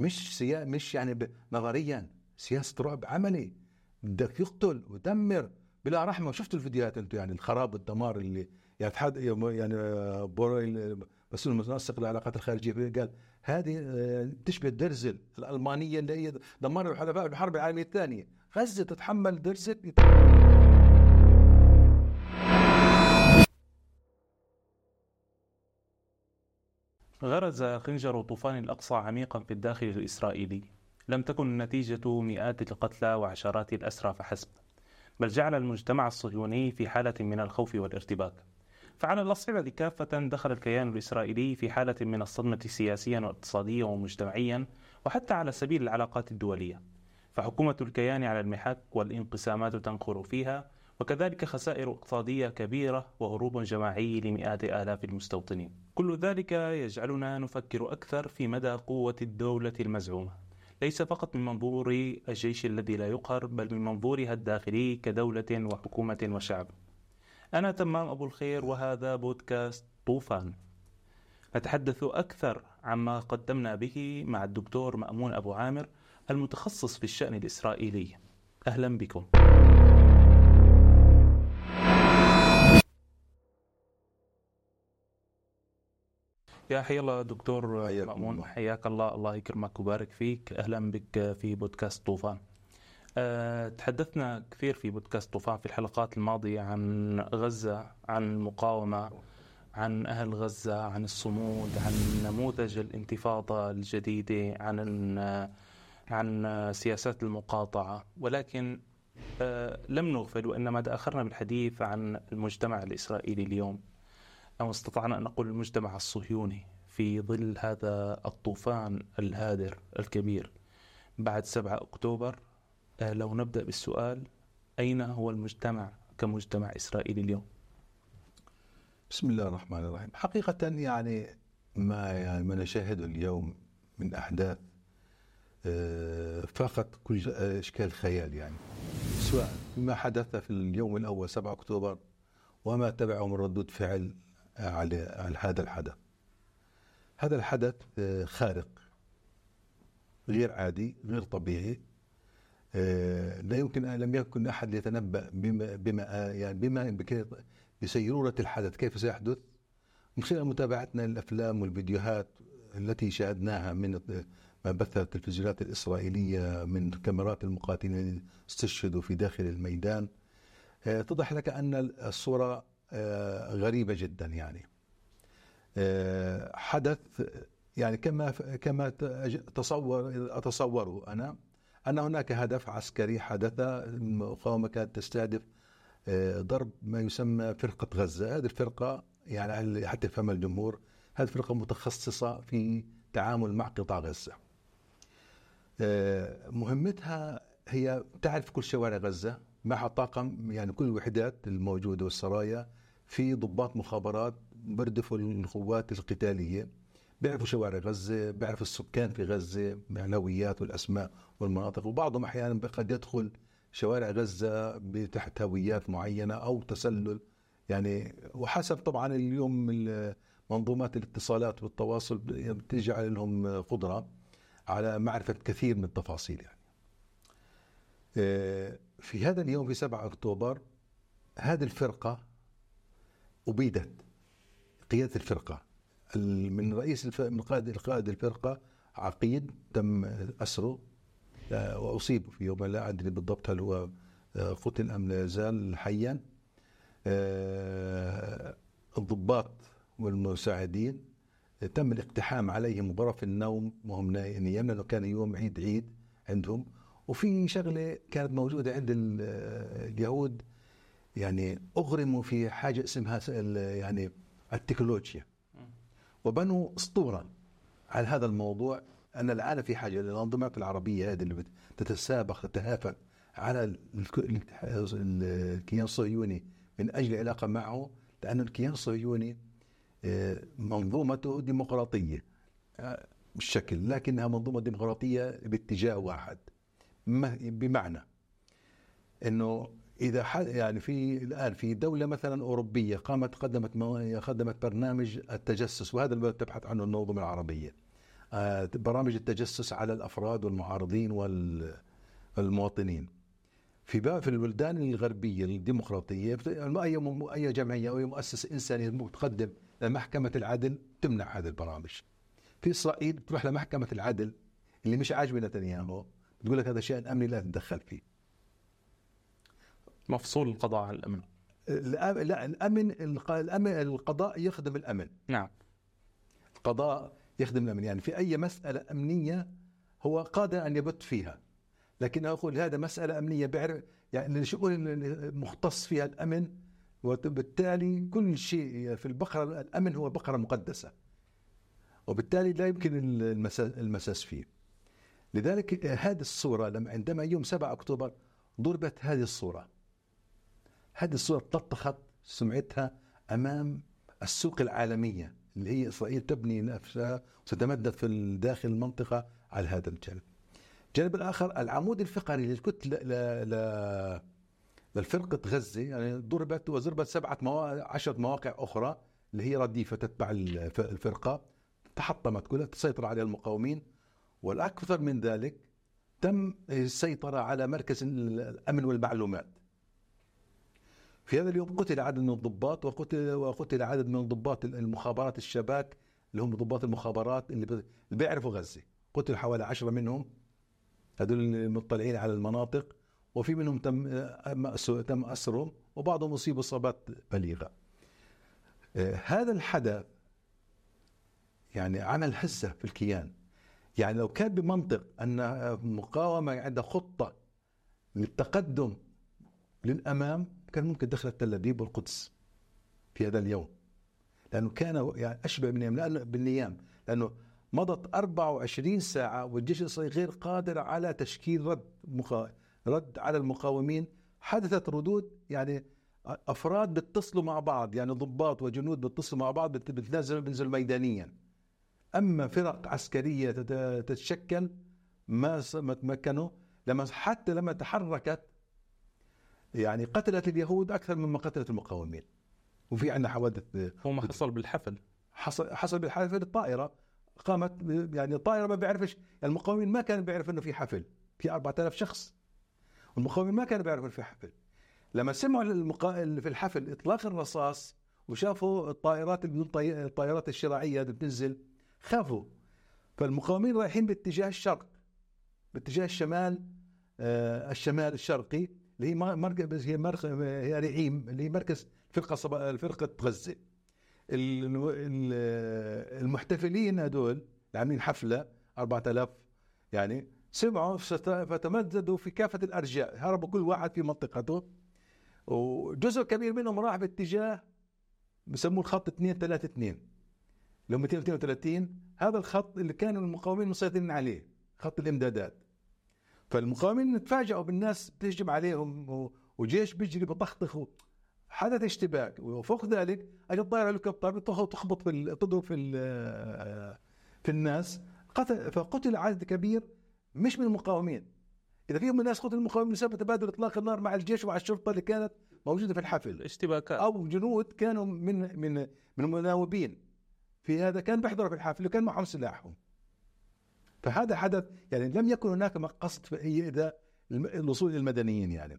مش سيا مش يعني. نظريا سياسه رعب عملي بدك يقتل ودمر بلا رحمة شفتوا الفيديوهات أنتم يعني الخراب والدمار اللي يعني يعني بوريل مسؤول المنسق للعلاقات الخارجية قال هذه آه، تشبه الدرزل الألمانية اللي هي دمروا الحلفاء بالحرب العالمية الثانية غزة تتحمل درزل غرز خنجر طوفان الأقصى عميقا في الداخل الإسرائيلي. لم تكن النتيجة مئات القتلى وعشرات الأسرى فحسب بل جعل المجتمع الصهيوني في حالة من الخوف والارتباك. فعلى الأصعدة كافة دخل الكيان الإسرائيلي في حالة من الصدمة سياسيا واقتصاديا ومجتمعيا وحتى على سبيل العلاقات الدولية. فحكومة الكيان على المحك والانقسامات تنخر فيها وكذلك خسائر اقتصادية كبيرة وهروب جماعي لمئات آلاف المستوطنين. كل ذلك يجعلنا نفكر أكثر في مدى قوة الدولة المزعومة. ليس فقط من منظور الجيش الذي لا يقهر بل من منظورها الداخلي كدولة وحكومة وشعب. أنا تمام أبو الخير وهذا بودكاست طوفان. نتحدث أكثر عما قدمنا به مع الدكتور مأمون أبو عامر المتخصص في الشأن الإسرائيلي. أهلا بكم. يا حي الله دكتور مأمون حياك الله. الله يكرمك ويبارك فيك. أهلا بك في بودكاست طوفان. أه تحدثنا كثير في بودكاست طوفان في الحلقات الماضية عن غزة عن المقاومة عن أهل غزة عن الصمود عن نموذج الانتفاضة الجديدة عن عن سياسات المقاطعة. ولكن أه لم نغفل وإنما تأخرنا بالحديث عن المجتمع الإسرائيلي اليوم. أو استطعنا أن نقول المجتمع الصهيوني في ظل هذا الطوفان الهادر الكبير. بعد 7 أكتوبر آه، لو نبدأ بالسؤال أين هو المجتمع كمجتمع إسرائيلي اليوم؟ بسم الله الرحمن الرحيم. حقيقة يعني ما يعني ما نشاهده اليوم من أحداث آه، فقط كل إشكال الخيال يعني. سواء ما حدث في اليوم الأول 7 أكتوبر؟ وما تبعه من ردود فعل على هذا الحدث. هذا الحدث آه، خارق غير عادي غير طبيعي. آه، لا يمكن لم يكن أحد يتنبأ بما بما يعني بما بسيرورة الحدث. كيف سيحدث؟ من خلال متابعتنا للأفلام والفيديوهات التي شاهدناها من ما بثها التلفزيونات الإسرائيلية من كاميرات المقاتلين استشهدوا في داخل الميدان. آه، تضح لك أن الصورة آه، غريبة جدا يعني آه، حدث يعني كما كما تصور اتصوره أنا أن هناك هدف عسكري حدث المقاومه كانت تستهدف آه، ضرب ما يسمى فرقة غزة، هذه الفرقة يعني حتى يفهم الجمهور هذه فرقة متخصصة في تعامل مع قطاع غزة. مهمتها هي تعرف كل شوارع غزة معها طاقم يعني كل الوحدات الموجودة والسرايا في ضباط مخابرات بردفوا القوات القتالية بيعرفوا شوارع غزة بيعرفوا السكان في غزة الهويات والأسماء والمناطق وبعضهم أحيانا قد يدخل شوارع غزة تحت هويات معينة أو تسلل يعني وحسب طبعا اليوم منظومات الاتصالات والتواصل بتجعل لهم قدرة على معرفة كثير من التفاصيل يعني. آه، في هذا اليوم في 7 أكتوبر هذه الفرقة أبيدت قيادة الفرقة. من رئيس من قائد القائد الفرقة عقيد تم أسره. آه، وأصيب في يوم لا أدري بالضبط هل هو آه، قتل أم لا يزال حيا. آه، الضباط والمساعدين تم الاقتحام عليهم غرف النوم وهم نيام لأنه كان يوم عيد عيد عندهم. وفي شغلة كانت موجودة عند اليهود يعني أغرموا في حاجة اسمها يعني التكنولوجيا. وبنوا أسطورة على هذا الموضوع أن العالم في حاجة للانظمات العربية هذه اللي تتسابق تتهافت على الكيان الصهيوني من أجل العلاقه معه لأن الكيان الصهيوني آه، منظومته ديمقراطية آه، بالشكل لكنها منظومة ديمقراطية باتجاه واحد بمعنى إنه إذا يعني في الآن في دولة مثلا أوروبية قامت قدمت قدمت برنامج التجسس وهذا اللي تبحث عنه النظم العربية. آه، برامج التجسس على الأفراد والمعارضين والمواطنين في في البلدان الغربية الديمقراطية أي أي جمعية أو أي مؤسسة إنسانية تقدم لمحكمة العدل تمنع هذه البرامج. في إسرائيل تروح لمحكمة العدل اللي مش عاجبة نتنياهو بتقول لك هذا شيء أمني لا تتدخل فيه. مفصول القضاء على الأمن. لا الأمن الامن القضاء يخدم الأمن. نعم. القضاء يخدم الأمن. يعني في أي مسألة أمنية هو قادر أن يبت فيها. لكن أقول هذا مسألة أمنية بيعرف يعني الشؤون مختص فيها الأمن وبالتالي كل شيء في البقره الأمن هو بقرة مقدسة. وبالتالي لا يمكن المساس فيه. لذلك هذه الصورة لما عندما يوم 7 أكتوبر ضربت هذه الصورة. هذه الصورة تلطخت سمعتها أمام السوق العالمية اللي هي إسرائيل تبني نفسها وتتمدد في داخل المنطقة على هذا الجانب. الجانب الآخر العمود الفقري للكتلة ل... للفرقة غزة يعني ضربت وضربت سبعة مواقع عشرة مواقع أخرى اللي هي رديفة تتبع الفرقة تحطمت كلها تسيطر عليها المقاومين. والأكثر من ذلك تم السيطرة على مركز الأمن والمعلومات. في هذا اليوم قتل عدد من الضباط وقتل وقتل عدد من ضباط المخابرات الشباك اللي هم ضباط المخابرات اللي بيعرفوا غزة. قتل حوالي عشرة منهم. هذول المطلعين على المناطق. وفي منهم تم تم أسرهم وبعضهم اصيب إصابات بليغة. آه، هذا الحدث يعني عمل هزه في الكيان. يعني لو كان بمنطق أن المقاومه عندها خطة للتقدم للأمام كان ممكن دخلت تل ابيب والقدس في هذا اليوم. لأنه كان يعني أشبه من لأنه بالنيام. لأنه مضت 24 ساعة والجيش الاسرائيلي غير قادر على تشكيل رد مقا... رد على المقاومين. حدثت ردود يعني أفراد بيتصلوا مع بعض يعني ضباط وجنود بيتصلوا مع بعض بتنزلوا بينزلوا ميدانيا. أما فرق عسكرية تتشكل ما تمكنوا لما حتى لما تحركت يعني قتلت اليهود أكثر مما قتلت المقاومين. وفي عندنا حوادث هو ما حصل بالحفل. حصل حصل بالحفل الطائرة. قامت يعني الطائرة ما بيعرفش المقاومين ما كان بيعرف إنه في حفل. في 4000 شخص. والمقاومين ما كانوا بيعرفوا إنه في حفل. لما سمعوا المقا... في الحفل إطلاق الرصاص وشافوا الطائرات طي... الطائرات الشراعية اللي بتنزل خافوا. فالمقاومين رايحين باتجاه الشرق باتجاه الشمال آه الشمال الشرقي. اللي هي مركز هي هي رعيم اللي هي مركز فرقة فرقة غزة. المحتفلين هذول اللي عاملين حفلة 4000 يعني سمعوا فتمددوا في كافة الأرجاء هربوا كل واحد في منطقته. وجزء كبير منهم راح باتجاه بسموه الخط 2 3 2 اللي هو 232 هذا الخط اللي كانوا المقاومين مسيطرين عليه خط الإمدادات. فالمقاومين تفاجئوا بالناس بتهجم عليهم وجيش بيجري بطخطخ حدث اشتباك وفوق ذلك اجت طائره هليكوبتر تخبط في تضرب في في الناس. قتل فقتل عدد كبير مش من المقاومين. إذا فيهم من الناس قتل المقاومين بسبب تبادل إطلاق النار مع الجيش ومع الشرطة اللي كانت موجودة في الحفل. اشتباكات أو جنود كانوا من من من المناوبين. في هذا كان بيحضروا في الحفل وكان معهم سلاحهم. فهذا حدث يعني لم يكن هناك قصد في الوصول إلى المدنيين يعني.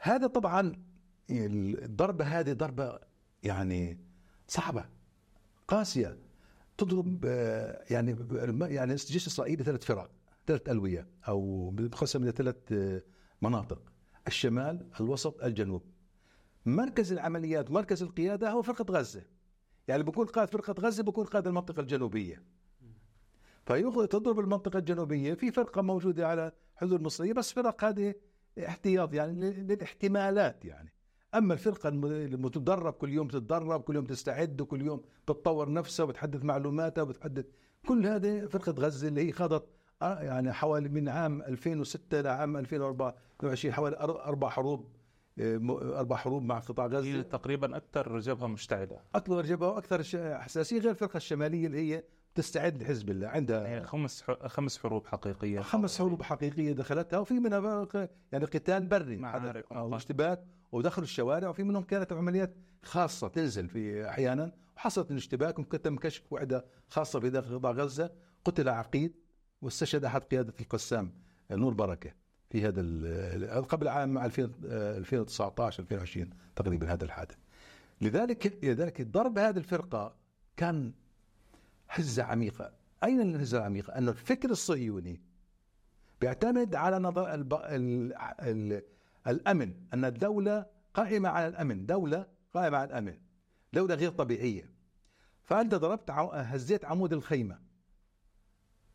هذا طبعا الضربة هذه ضربة يعني صعبة قاسية تضرب يعني يعني الجيش الإسرائيلي ثلاث فرق ثلاث ألوية أو بتقسم إلى ثلاث مناطق الشمال الوسط الجنوب. مركز العمليات ومركز القيادة هو فرقة غزة. يعني بكون قائد فرقة غزة بكون قائد المنطقة الجنوبية. تضرب المنطقة الجنوبية في فرقة موجودة على حدود مصرية بس فرق هذه احتياط يعني للاحتمالات يعني. أما الفرقة المتدرب كل يوم تتدرب كل يوم تستعد وكل يوم بتطور نفسها وبتحدث معلوماتها وبتحدث كل هذه فرقة غزة اللي هي خاضت آه، يعني حوالي من عام 2006 لعام 2024 حوالي أربع حروب آه، أربع حروب مع قطاع غزة. تقريبا أكثر جبهه مشتعلة. أكثر جبهه وأكثر حساسيه غير الفرقة الشمالية اللي هي تستعد لحزب الله. عندها يعني خمس خمس حروب حقيقية. خمس حروب حقيقية دخلتها وفي منها يعني قتال بري. اشتباك ودخلوا الشوارع وفي منهم كانت عمليات خاصة تنزل في أحيانا وحصلت الاشتباك وتم كشف وحدة خاصة في داخل قطاع غزة قتل عقيد واستشهد أحد قيادة القسام نور بركة في هذا قبل عام 2000 2019 2020 تقريبا هذا الحادث. لذلك لذلك ضرب هذه الفرقة كان هزه عميقة. أين الهزه العميقة؟ أن الفكر الصهيوني بيعتمد على نظر الب... ال... ال... الأمن أن الدولة قائمة على الأمن دولة قائمة على الأمن دولة غير طبيعية. فأنت ضربت. هزيت عمود الخيمة.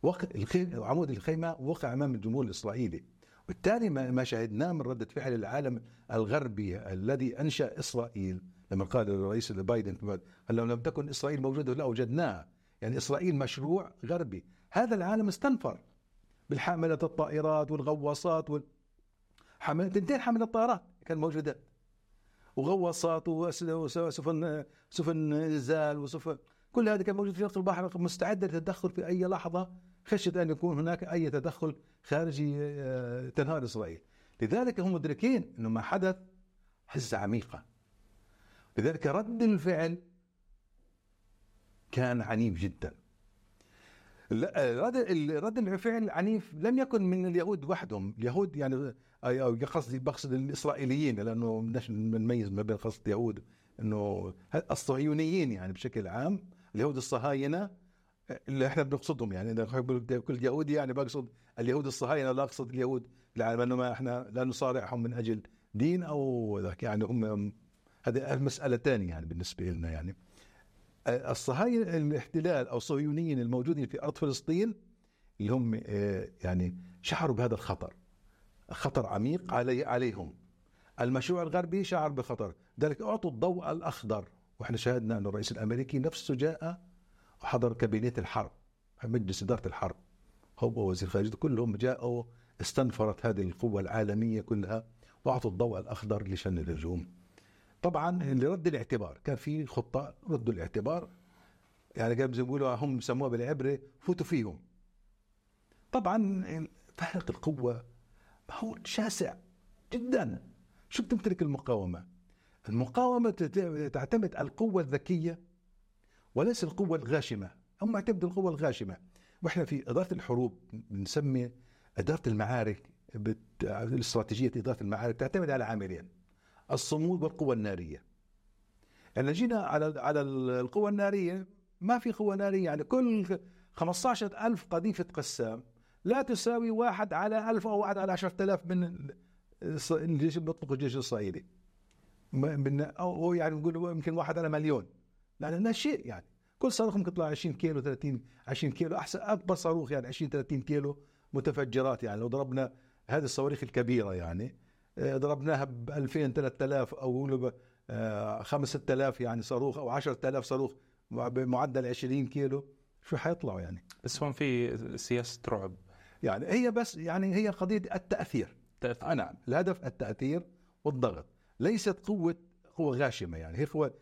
وقع الخي... عمود الخيمة وقع أمام الجمهور الإسرائيلي. بالتالي ما شاهدناه من ردة فعل العالم الغربي الذي أنشأ إسرائيل. لما قال الرئيس بايدن لو لم تكن إسرائيل موجودة لاوجدناها يعني إسرائيل مشروع غربي. هذا العالم استنفر بالحاملة الطائرات والغواصات وال حاملة تنتين حاملة الطائرات كان موجودات وغواصات وس- وس- وسفن سفن نزال وسفن كل هذا كان موجود في شرق البحر مستعدة للتدخل في أي لحظة. خشية أن يكون هناك أي تدخل خارجي آه، تنهار إسرائيل. لذلك هم مدركين أنه ما حدث هزة عميقة. لذلك رد الفعل كان عنيف جدا. رد رد الفعل عنيف لم يكن من اليهود وحدهم. اليهود يعني أو قصدي بقصد الإسرائيليين لأنه بدناش نميز ما بين قصد اليهود إنه الصهيونيين يعني بشكل عام. اليهود الصهاينة اللي إحنا بنقصدهم يعني. إذا كل يهودي يعني بقصد اليهود الصهاينة لا أقصد اليهود لأنه ما إحنا لا نصارعهم من أجل دين أو يعني هم هذه مسألة ثانية يعني بالنسبة لنا يعني. الصهاينه الاحتلال أو الصهيونيين الموجودين في أرض فلسطين اللي هم آه، يعني شعروا بهذا الخطر. خطر عميق علي عليهم. المشروع الغربي شعر بخطر. ذلك أعطوا الضوء الأخضر. وإحنا شاهدنا أن الرئيس الأمريكي نفسه جاء وحضر كابينة الحرب مجلس إدارة الحرب. هو وزير الخارجيه كلهم جاءوا استنفرت هذه القوة العالمية كلها وأعطوا الضوء الأخضر لشن الهجوم. طبعا لرد الاعتبار. كان في خطة ردوا الاعتبار. يعني كانوا بيقولوا هم بسموها بالعبرة فوتوا فيهم. طبعا فارق القوة هو شاسع جدا. شو بتمتلك المقاومة؟ المقاومة تعتمد على القوة الذكية وليس القوة الغاشمة. هم يعتمدوا القوة الغاشمة. وإحنا في إدارة الحروب بنسمي إدارة المعارك بت... الاستراتيجية إدارة المعارك تعتمد على عاملين. الصمود والقوة النارية. يعني جينا على على القوة النارية ما في قوة نارية. يعني كل 15 ألف قذيفة قسام لا تساوي واحد على ألف أو واحد على عشرة آلاف من الجيش بيطلق الجيش الإسرائيلي من أو يعني نقول يمكن واحد على مليون. لأن لا شيء يعني. كل صاروخ ممكن يطلع 20 كيلو 30 20 كيلو. أحسن أكبر صاروخ يعني 20 30 كيلو متفجرات يعني. لو ضربنا هذه الصواريخ الكبيرة يعني ضربناها ب 2000 3000 أو قولوا ب 5 6000 يعني صاروخ أو 10000 صاروخ مع- بمعدل 20 كيلو. شو حيطلعوا يعني؟ بس هون في سياسة رعب. يعني هي بس يعني هي قضية التأثير. تأثير. آه نعم. الهدف التأثير والضغط. ليست قوة قوة غاشمة يعني. هي قوة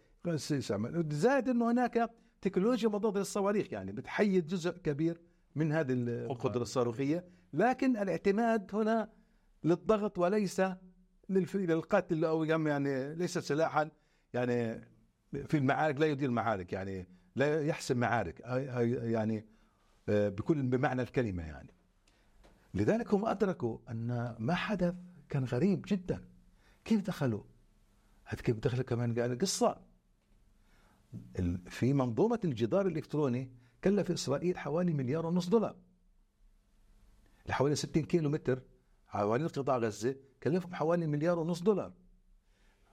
زائد إنه هناك تكنولوجيا مضادة للصواريخ يعني. بتحيد جزء كبير من هذه القدرة الصاروخية. لكن الاعتماد هنا للضغط وليس للقتل أو يعني ليس سلاحا يعني في المعارك لا يدير معارك يعني لا يحسم معارك يعني آه، بكل بمعنى الكلمة يعني. لذلك هم أدركوا أن ما حدث كان غريب جدا. كيف دخلوا؟ هذا كيف دخلوا؟ كمان قال قصه في منظومة الجدار الإلكتروني كلف إسرائيل حوالي مليار ونص دولار. لحوالي 60 كيلو متر حوالين قطاع غزة كلفهم حوالي مليار ونص دولار.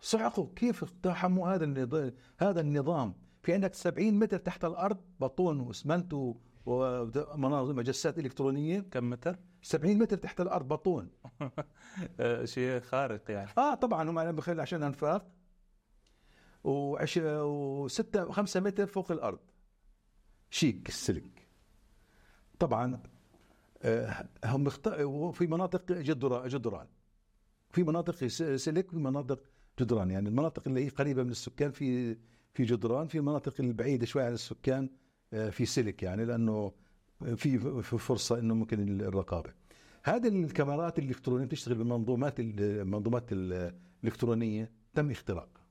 صعقوا كيف اقتحموا هذا النظام هذا النظام؟ في عندك 70 متر تحت الأرض بطون واسمنت ومناظر مجسات إلكترونية. كم متر؟ 70 متر تحت الأرض بطون. آه، شيء خارق يعني. آه طبعا هم بخيل عشان أنفاق. وعش وستة وخمسة متر فوق الأرض. شيك السلك. طبعا هم اخت... وفي مناطق جدران جدران. في مناطق سلك في مناطق جدران. يعني المناطق اللي هي قريبة من السكان في في جدران في المناطق البعيدة شوي عن السكان آه، في سلك يعني لأنه في في فرصة إنه ممكن الرقابة. هذه الكاميرات الإلكترونية بتشتغل بالمنظومات المنظومات الإلكترونية تم اختراقها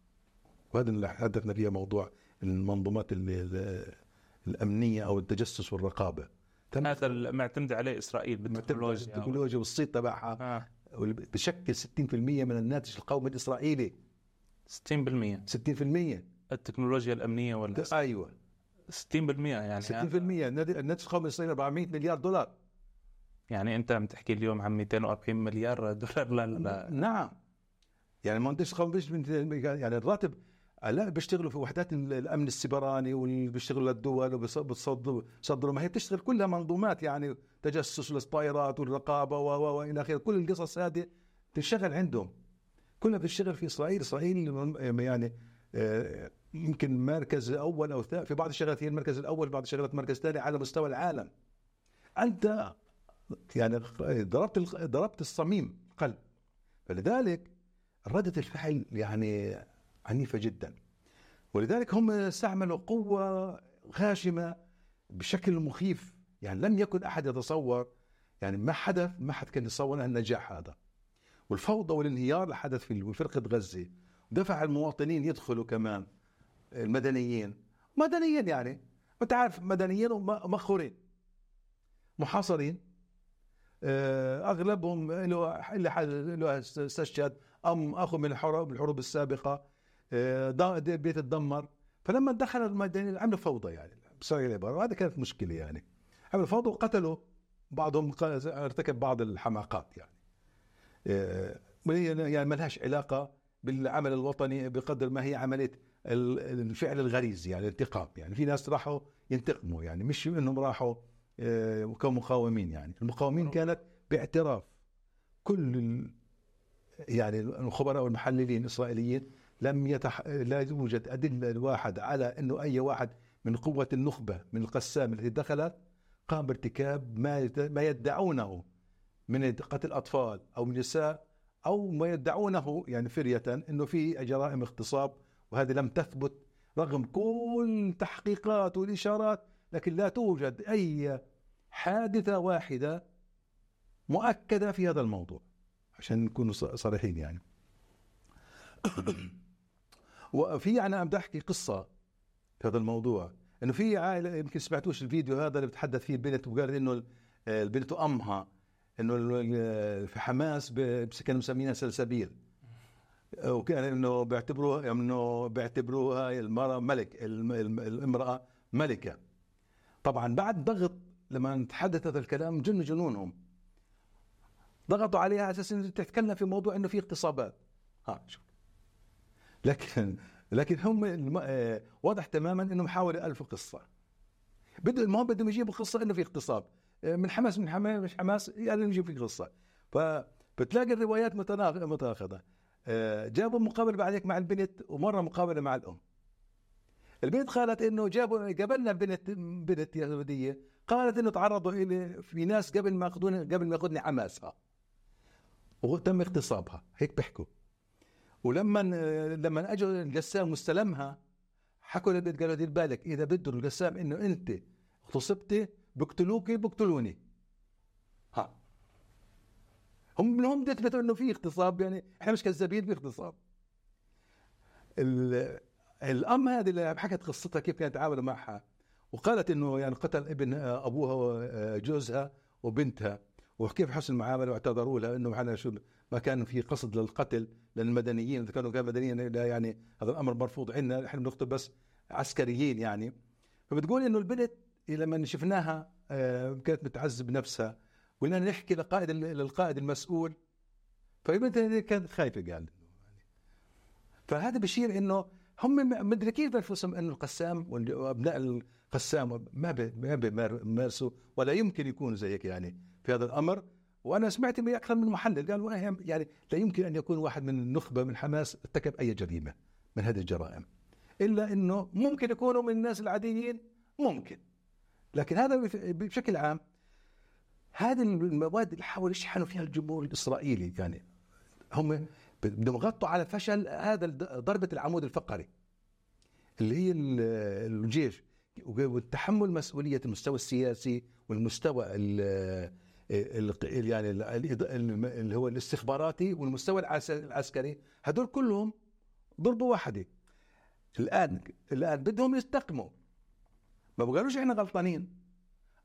وهذا اللي حدثنا فيها موضوع المنظومات الأمنية أو التجسس والرقابة. هذا معتمد عليه إسرائيل بالتكنولوجيا بالتكنولوجيا والصيت تبعها. آه. بشكل 60% من الناتج القومي الإسرائيلي. 60% 60% التكنولوجيا الأمنية ولا أيوه. 60% يعني 60% الناتج القومي الإسرائيلي 400 مليار دولار. يعني أنت عم تحكي اليوم عن 240 مليار دولار. لا لا نعم. يعني المهندس القومي يعني الراتب لا بيشتغلوا في وحدات الأمن السبراني واللي بيشتغلوا للدول وبيصدروا ما هي بتشتغل كلها منظومات يعني تجسس السبايرات والرقابة وإلى آخره. كل القصص هذه تشتغل عندهم. كلها بتشتغل في إسرائيل. إسرائيل يعني آه، يمكن مركز أول أو في بعض الشغلات هي المركز الأول بعض الشغلات مركز ثاني على مستوى العالم. أنت يعني ضربت ضربت الصميم قلب. فلذلك ردة الفعل يعني عنيفة جدا. ولذلك هم استعملوا قوة غاشمة بشكل مخيف. يعني لم يكن أحد يتصور يعني ما حدث ما حد كان يتصور النجاح هذا. والفوضى والانهيار اللي حدث في فرقة غزة. دفع المواطنين يدخلوا كمان المدنيين. مدنيين يعني أنت عارف مدنيين ومخورين محاصرين. آه، أغلبهم له له استشهد أم أخو من الحروب الحروب السابقة. بيت تدمر فلما دخل المدنيين عملوا فوضى يعني بصيغه العباره وهذا كانت مشكلة يعني. عملوا فوضى وقتلوا بعضهم ارتكب بعض الحماقات يعني. آه، يعني ما لهاش علاقة بالعمل الوطني بقدر ما هي عملية الفعل الغريزي يعني الانتقام يعني. في ناس راحوا ينتقموا يعني مش إنهم راحوا آه، كمقاومين يعني. المقاومين كانت باعتراف كل يعني الخبراء والمحللين الإسرائيليين لم يتح... لا يوجد أدلة واحد على أنه أي واحد من قوة النخبة من القسام التي دخلت قام بارتكاب ما ما يدعونه من قتل أطفال أو نساء أو ما يدعونه يعني فرية أنه في جرائم اغتصاب وهذه لم تثبت رغم كل التحقيقات والإشارات لكن لا توجد أي حادثة واحدة مؤكدة في هذا الموضوع. عشان نكون صريحين يعني. وفي أنا عم بحكي قصة في هذا الموضوع. إنه في عائلة يمكن سمعتوش الفيديو هذا اللي بتحدث فيه البنت وقالت إنه البنت وامها إنه في حماس كانوا مسمينها سلسبيل. وكان إنه بيعتبروها إنه بيعتبروها المرأة ملك الامرأة ملكة. طبعا بعد ضغط لما تحدث هذا الكلام جن جنونهم. ضغطوا عليها على أساس إنه تتكلم في موضوع إنه في اغتصابات. ها شوف. لكن لكن هم آه، واضح تماما إنهم حاولوا الف قصه بده المهم بدهم يجيبوا قصة إنه في اغتصاب. آه، من حماس من حماس مش حماس يعني نجيب في قصة. فبتلاقي الروايات متناقضه آه، جابوا مقابلة بعد هيك مع البنت ومرة مقابلة مع الأم. البنت قالت إنه جابوا قابلنا بنت بنت يهودية. قالت إنه تعرضوا الي في ناس قبل ما ياخذوني قبل ما ياخذني حماسها. وتم اغتصابها. هيك بيحكوا. ولما لما اجوا القسام واستلمها حكوا قالوا دير بالك إذا بده القسام إنه أنت اغتصبتي بقتلوكي بقتلوني. ها. هم منهم بيثبتوا إنه في اغتصاب يعني إحنا مش كذابين في اغتصاب. الأم هذه اللي حكت قصتها كيف كانت تعامل معها وقالت إنه يعني قتل ابن أبوها وجوزها وبنتها. وكيف حسن المعاملة واعتذروا لها إنه إحنا شو ما كان في قصد للقتل للمدنيين إذا كانوا كان مدنيين يعني هذا الأمر مرفوض عندنا إحنا بنقتل بس عسكريين يعني. فبتقول إنه البنت لما شفناها آه، كانت بتعذب نفسها. قلنا نحكي لقائد للقائد المسؤول. فالبنت كانت خايفة قال فهذا بشير إنه هم مدركين بانفسهم إنه القسام وأبناء القسام ما ما بيمارسوا ولا يمكن يكونوا زي هيك يعني. في هذا الأمر وأنا سمعت من أكثر من محلل قالوا يعني لا يمكن أن يكون واحد من النخبة من حماس ارتكب أي جريمة من هذه الجرائم. إلا إنه ممكن يكونوا من الناس العاديين ممكن. لكن هذا بشكل عام هذه المواد اللي حاولوا يشحنوا فيها الجمهور الإسرائيلي يعني هم بدهم يغطوا على فشل هذا ضربة العمود الفقري اللي هي الجيش والتحمل مسؤولية المستوى السياسي والمستوى ال ال يعني ال- ال- اللي هو الاستخباراتي والمستوى العس- العسكري هدول كلهم ضربه واحدة. الآن الآن بدهم يستقموا. ما بقولوش إحنا غلطانين.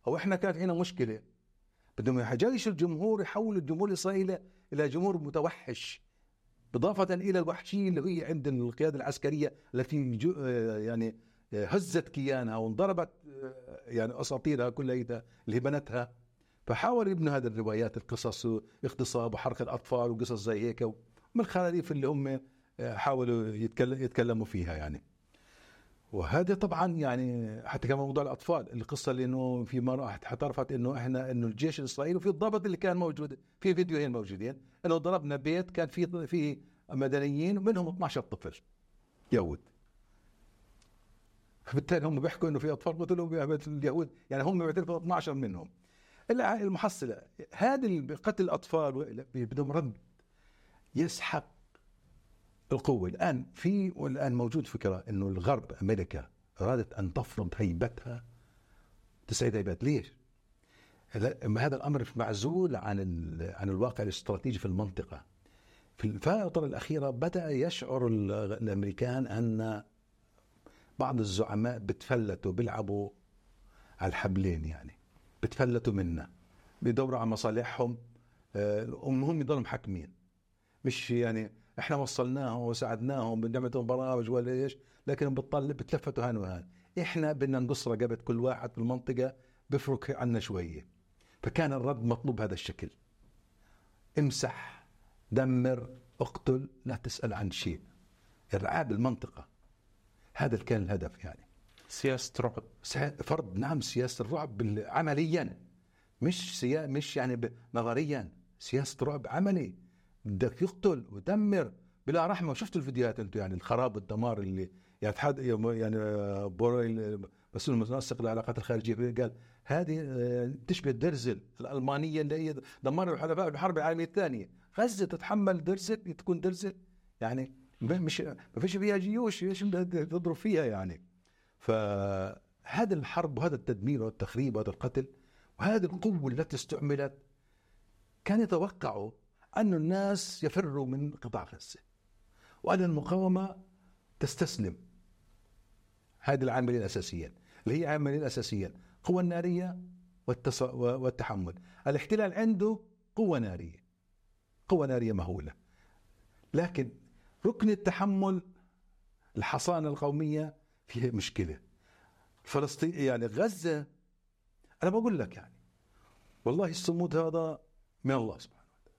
أو إحنا كانت عندنا مشكلة. بدهم جيش الجمهور يحول الجمهور الإسرائيلي إلى جمهور متوحش. إضافة إلى الوحشية اللي هي عند القيادة العسكرية التي يعني هزت كيانها وانضربت يعني أساطيرها كلها اللي بنتها. فحاول يبنوا هذه الروايات القصص اغتصاب وحرق الأطفال وقصص زي هيك من الخراريف اللي هم آه، حاولوا يتكل- يتكلموا فيها يعني. وهذا طبعا يعني حتى كمان موضوع الأطفال القصة اللي إنه في مرة اعترفت إنه إحنا إنه الجيش الإسرائيلي وفي الضابط اللي كان موجود في فيديوهين موجودين إنه ضربنا بيت كان في في مدنيين ومنهم 12 طفل يهود. فبالتالي هم بيحكوا إنه في أطفال قتلوا اليهود يعني هم بيعترفوا 12 منهم. المحصلة. هذه قتل الأطفال بدهم رد يسحق القوة. الآن في والآن موجود فكرة أنه الغرب أمريكا أرادت أن تفرض هيبتها تسعيد هيبات. ليش؟ هذا الأمر معزول عن عن الواقع الاستراتيجي في المنطقة. في الفترة الأخيرة بدأ يشعر ال- الأمريكان أن بعض الزعماء بتفلتوا بيلعبوا على الحبلين يعني. بتفلتوا منا بيدوروا على مصالحهم آه، وهم يضلوا محكمين مش يعني إحنا وصلناهم وساعدناهم بنعمتهم برامج ولا إيش لكن بتطلع بتلفتوا هان وهان. إحنا بدنا نقص رقبة كل واحد في المنطقة بفرك عنا شوية. فكان الرد مطلوب هذا الشكل. امسح دمر اقتل لا تسأل عن شيء. إرعاب المنطقة. هذا كان الهدف يعني. سياسة رعب فرض نعم سياسه الرعب عمليا. مش سيا مش يعني نظريا. سياسه رعب عملي. بدك يقتل ودمر بلا رحمة. شفتوا الفيديوهات أنتم يعني الخراب والدمار اللي يعني يعني بورويل مسؤول المنسق للعلاقات الخارجية. قال هذه آه، تشبه درزل الألمانية اللي هي دمروا الحلفاء بالحرب العالمية الثانية. غزة تتحمل درزل تكون درزل. يعني مش ما فيش فيها جيوش إيش تضرب فيها يعني. فهذا الحرب وهذا التدمير والتخريب وهذا القتل وهذه القوة التي استعملت كان يتوقعوا أن الناس يفروا من قطاع غزة. وأن المقاومة تستسلم هذه العاملين الأساسيين اللي هي عاملين أساسيين القوة النارية والتص... والتحمل. الاحتلال عنده قوة نارية قوة نارية مهولة. لكن ركن التحمل الحصانة القومية فيها مشكلة فلسطين يعني غزة أنا بقول لك يعني والله الصمود هذا من الله سبحانه وتعالى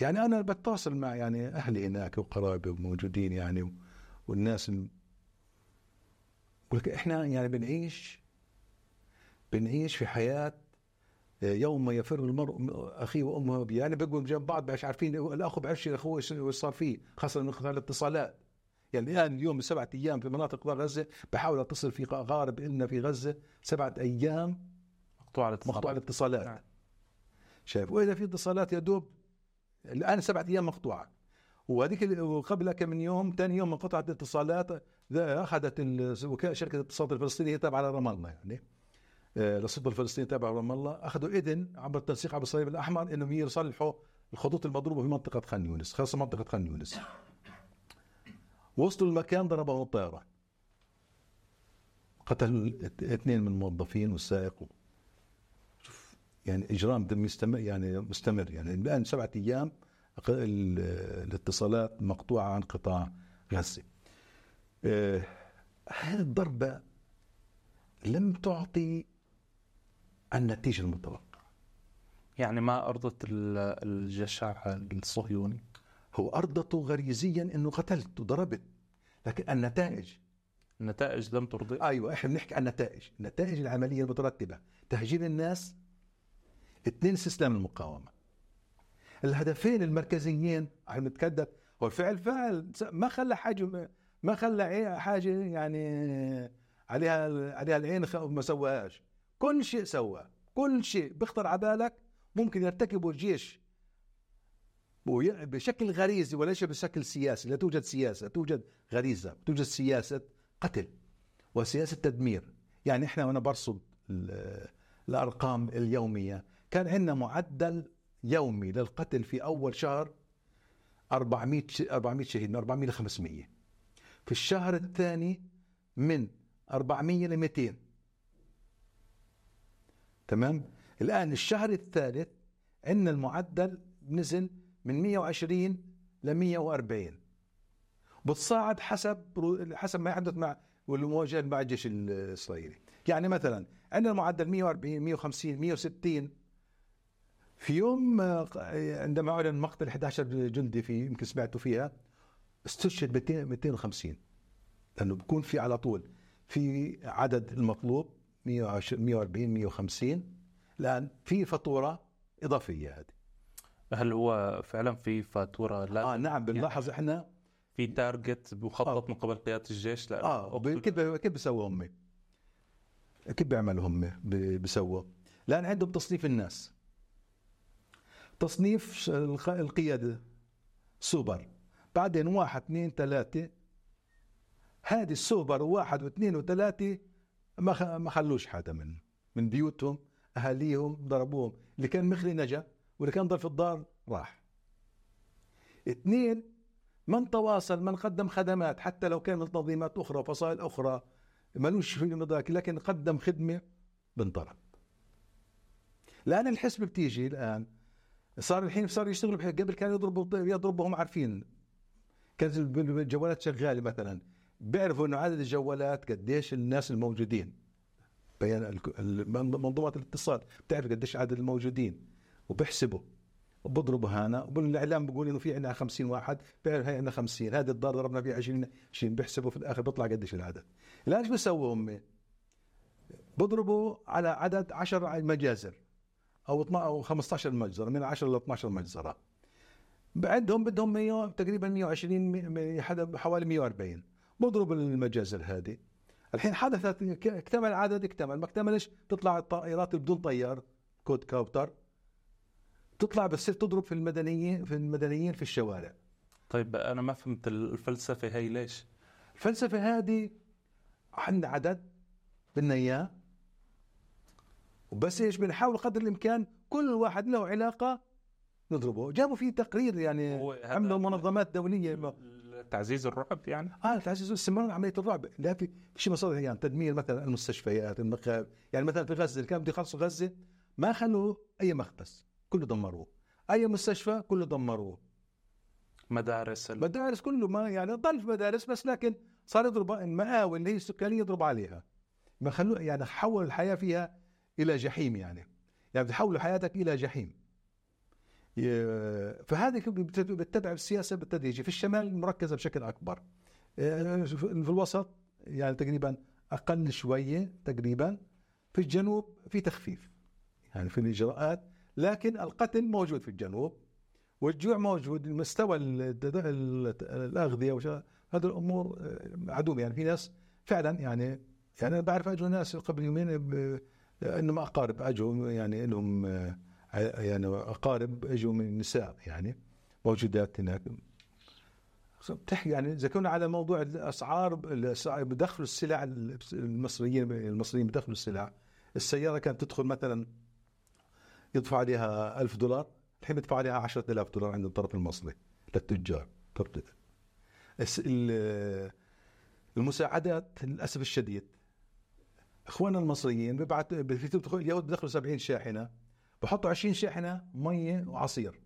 يعني أنا بتواصل مع يعني أهلي هناك وقرايبي موجودين يعني والناس. بقول لك إحنا يعني بنعيش بنعيش في حياة يوم يفر المرء أخيه وأمه يعني بيقوا جنب بعض مش عارفين الأخ بعرفش أخوه إيش صار فيه خاصة من خلال الاتصالات يعني الآن اليوم سبعة أيام في مناطق غزة بحاول أتصل في اقارب لنا في غزة سبعة أيام مقطوع الاتصال مقطوع الاتصالات. نعم. شايف وإذا في اتصالات يا دوب الآن سبعة أيام مقطوعة. وهذيك وقبل كم من يوم ثاني يوم انقطعت الاتصالات أخذت ال- وكالة شركة الاتصالات الفلسطينية تابعة لرام الله يعني. آه، للسلطه الفلسطينيه تابعه لرام الله. أخذوا إذن عبر التنسيق عبر الصليب الأحمر إنهم يصلحوا الخطوط المضروبة في منطقة خان يونس خاصة منطقة خان يونس. وصلوا المكان ضربهم الطيران قتل اثنين من الموظفين والسائق. شوف يعني إجرام دم مستمر يعني مستمر. يعني الآن سبعة أيام الاتصالات مقطوعة عن قطاع غزة. آه، هذه الضربة لم تعطي النتيجة المتوقعة. يعني ما أرضت ال- الجشع الصهيوني؟ هو أرضته غريزيا إنه قتلت وضربت لكن النتائج. النتائج لم ترضي. أيوه إحنا بنحكي عن نتائج، نتائج العملية المترتبة. تهجير الناس اثنين استسلام المقاومة. الهدفين المركزيين عم نتكدر هو الفعل فعل ما خلى حاجة ما خلى حاجة يعني عليها عليها العين ما سواهاش. كل شيء سوى كل شيء بيخطر على بالك. ممكن يرتكبه الجيش بشكل غريزي وليس بشكل سياسي لا توجد سياسة توجد غريزة توجد سياسة قتل وسياسة تدمير. يعني إحنا وأنا برصد الأرقام اليومية كان عندنا معدل يومي للقتل في أول شهر 400 400 شهيد من 400 ل 500 في الشهر الثاني من 400 ل 200 تمام؟ الآن الشهر الثالث عندنا المعدل نزل من 120 ل 140 بتصاعد حسب حسب ما يحدث مع والمواجهة مع الجيش الإسرائيلي. يعني مثلا عندنا المعدل 140 150 160 في يوم عندما أعلن مقتل 11 جندي في يمكن سمعتوا فيها استشهد 250 لأنه بكون في على طول في عدد المطلوب 140 150 الآن في فاتورة إضافية هذه. هل هو فعلا في فاتورة؟ لا. آه نعم بنلاحظ يعني إحنا في تارجت مخطط آه. من قبل قيادة الجيش؟ لا. آه كيف كيف بيسووا هم؟ كيف بيعملوا هم؟ بيسووا. لأن عندهم تصنيف الناس. تصنيف القيادة. سوبر. بعدين واحد اثنين ثلاثة. هذه السوبر واحد واثنين وثلاثة ما ما خلوش حدا من من بيوتهم أهاليهم ضربوهم. اللي كان مخلي نجا. واللي كان ضل في الدار راح. اثنين من تواصل من قدم خدمات حتى لو كان من تنظيمات أخرى وفصائل أخرى ملوش في المدرك لكن قدم خدمة بنطرد الان الحسبة بتيجي الآن صار الحين صار يشتغلوا قبل كانوا يضربوا يضربوا هم عارفين. كانت الجوالات شغالة مثلا. بيعرفوا إنه عدد الجوالات قديش الناس الموجودين. بيان منظومات الاتصال بتعرف قديش عدد الموجودين. وبيحسبوا وبضربوا هنا والاعلام بيقول إنه في عندنا 50 واحد بيعرف هي عندنا 50 هذا الدار ضربنا فيه 20 20 بيحسبوا في الآخر بيطلع قديش العدد. الآن إيش بيسووا هم؟ بضربوا على عدد 10 مجازر أو 12 أو 15 مجزرة من 10 ل 12 مجزرة. عندهم بدهم 100 تقريبا 120 حوالي 140 بضرب المجازر هذه. الحين حدثت اكتمل العدد اكتمل ما اكتملش تطلع الطائرات بدون طيار كود كوبتر تطلع بتصير تضرب في المدنيين في المدنيين في الشوارع. طيب أنا ما فهمت الفلسفة هي ليش؟ الفلسفة هذه عندنا عدد بدنا إياه. وبس إيش بنحاول قدر الإمكان كل واحد له علاقة نضربه. جابوا فيه تقرير يعني عملوا منظمات دولية. تعزيز الرعب يعني؟ آه تعزيز استمرار عملية الرعب. لا في شيء مصادر يعني تدمير مثلا المستشفيات المخابر يعني مثلا في غزة اللي كانوا بده يخلصوا غزة ما خلوا أي مخبز. كله دمروه. أي مستشفى كله دمروه. مدارس مدارس كله ما يعني ضل في مدارس بس لكن صار يضرب المآوي اللي هي السكانيه يضرب عليها. ما خلوا يعني حول الحياة فيها إلى جحيم يعني. يعني بتحولوا حياتك إلى جحيم. فهذه بتتبع السياسة؟ بالتدريجي في الشمال مركزة بشكل أكبر. آه، في الوسط يعني تقريبا أقل شوية تقريبا. في الجنوب في تخفيف. يعني في الإجراءات لكن القتل موجود في الجنوب والجوع موجود مستوى الأغذية هذه الأمور آه، عدوم. يعني في ناس فعلا يعني يعني أنا بعرف اجوا ناس قبل يومين إنهم أقارب اجوا يعني لهم آه، يعني أقارب اجوا من النساء يعني موجودات هناك. بتحكي يعني كنا على موضوع الأسعار بدخلوا السلع المصريين المصريين بدخلوا السلع السيارة كانت تدخل مثلا يدفع عليها ألف دولار الحين بدفع عليها 10000 دولار عند الطرف المصري للتجار المساعدات للأسف الشديد. إخواننا المصريين بيبعت اليهود بدخلوا 70 شاحنة بحطوا 20 شاحنة ميه وعصير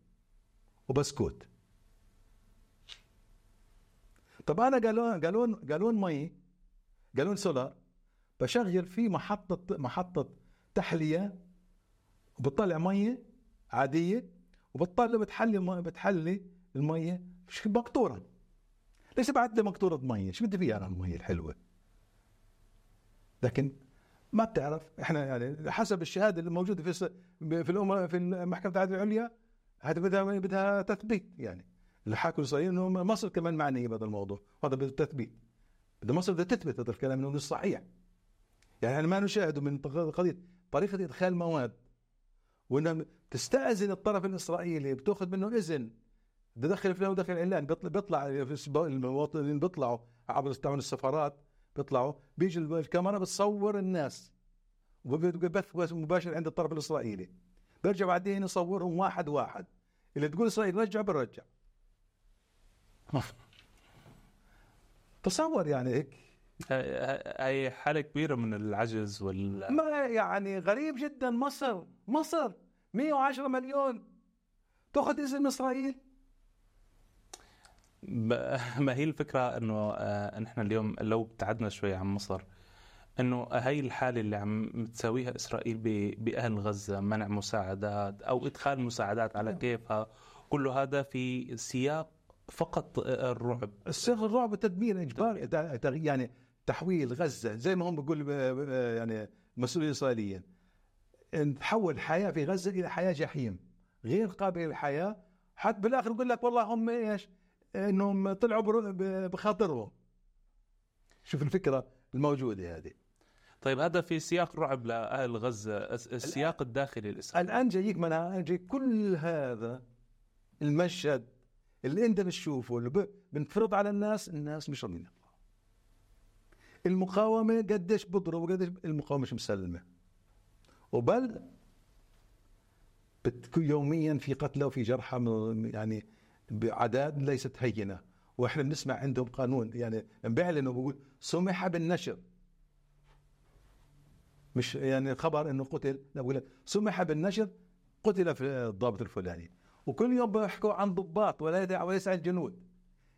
وبسكوت. طب أنا قالون قالون قالون مي قالون سولار بشغل في محطه محطة تحلية وبتطلع مية عادية وبتطلع بتحلي بتحلي المية مقطورة. ليش لي مقطورة مية؟ شو بدي فيها أنا المية الحلوة؟ لكن ما بتعرف. إحنا يعني حسب الشهادة اللي موجودة في في الامم في محكمه العدل العليا هذا بدها بدها تثبيت يعني. الحاكم الاسرائيلي إنه مصر كمان معنية بهذا الموضوع. هذا بده تثبيت. بده مصر بدها تثبت هذا الكلام إنه مش صحيح. يعني إحنا ما نشاهد من قضية طريقة إدخال مواد. وانها تستأذن الطرف الإسرائيلي بتأخذ منه إذن. بده يدخل فلان ودخل علان بيطلع المواطنين بيطلعوا عبر السفارات بيطلعوا بيجي الكاميرا بتصور الناس. وبث مباشر عند الطرف الإسرائيلي. بيرجع بعدين يصورهم واحد واحد. اللي تقول إسرائيل رجع بنرجع. تصور يعني هيك. هاي حالة كبيرة من العجز وال ما يعني غريب جدا. مصر مصر 110 مليون. تأخذ اسم إسرائيل؟ ما هي الفكرة إنه آه، نحن اليوم لو ابتعدنا شوي عن مصر إنه هاي الحالة اللي عم تساويها إسرائيل بأهل غزة منع مساعدات أو إدخال مساعدات على نعم. كيفها كله هذا في سياق فقط الرعب. السياق الرعب والتدمير اجباري يعني تحويل غزة زي ما هم بيقول يعني المسؤولين الإسرائيليين. تحول حياة في غزة إلى حياة جحيم غير قابلة للحياة. حتى بالآخر يقول لك والله هم إيش؟ إنهم طلعوا بخاطرهم. شوف الفكرة الموجودة هذه. طيب هذا في سياق رعب لأهل غزة السياق الداخلي الإسرائيلي. الآن جايك من جاي كل هذا المشهد اللي أنت بتشوفه اللي بنفرض على الناس الناس مش راضيين المقاومة قديش بضرب وقديش المقاومة مش مسلمة. وبل يوميا في قتلى وفي جرحى يعني باعداد ليست هينة. وإحنا بنسمع عندهم قانون يعني بيعلنوا بقول سمح بالنشر. مش يعني خبر إنه قتل لا بقول سمح بالنشر قتل في الضابط الفلاني. وكل يوم بيحكوا عن ضباط وليس عن جنود.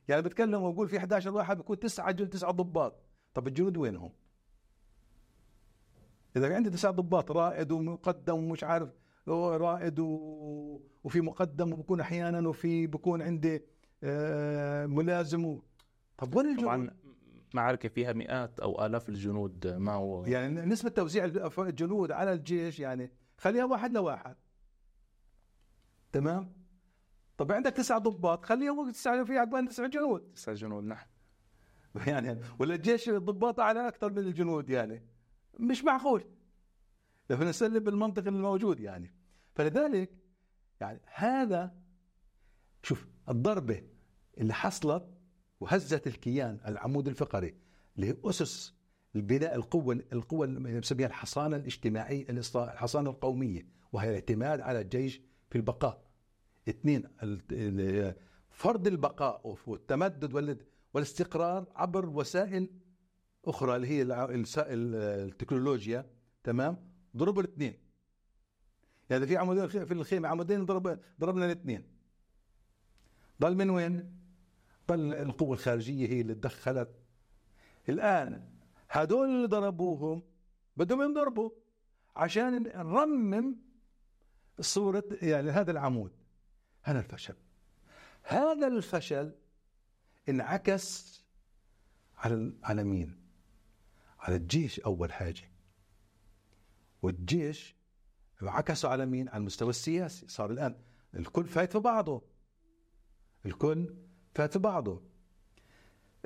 يعني بتكلم وبقول في 11 واحد بيكون تسعة جنود تسعة ضباط. طب الجنود وينهم؟ إذا عندي تسعه ضباط رائد ومقدم ومش عارف رائد و... وفي مقدم وبكون أحيانا وفي بكون عندي آه، ملازم طب وين الجنود؟ طبعا معركة فيها مئات أو آلاف الجنود ما هو؟ يعني نسبة توزيع الجنود على الجيش يعني خليها واحد لواحد. تمام؟ طب عندك تسع ضباط خليها تسعة في عقبال تسع جنود. تسع جنود نعم. يعني ولا الجيش ضباط على أكثر من الجنود يعني. مش معقول. لو نسلم بالمنطق الموجود يعني. فلذلك يعني هذا شوف الضربة اللي حصلت وهزت الكيان العمود الفقري اللي هي أسس البناء القوة القوة اللي بنسميها الحصانة الاجتماعية الحصانة القومية وهي الاعتماد على الجيش في البقاء. اثنين فرض البقاء والتمدد والاستقرار عبر وسائل أخرى اللي هي التكنولوجيا تمام؟ ضربوا الاثنين. يعني في عمودين في الخيمة عمودين ضرب ضربنا الاثنين. ضل من وين؟ ضل القوة الخارجية هي اللي تدخلت. الآن هدول اللي ضربوهم بدهم ينضربوا عشان نرمم صورة يعني هذا العمود. هذا الفشل. هذا الفشل انعكس على على مين؟ على الجيش أول حاجة. والجيش عكسوا على مين؟ على المستوى السياسي. صار الآن الكل فايت في بعضه. الكل فات في بعضه.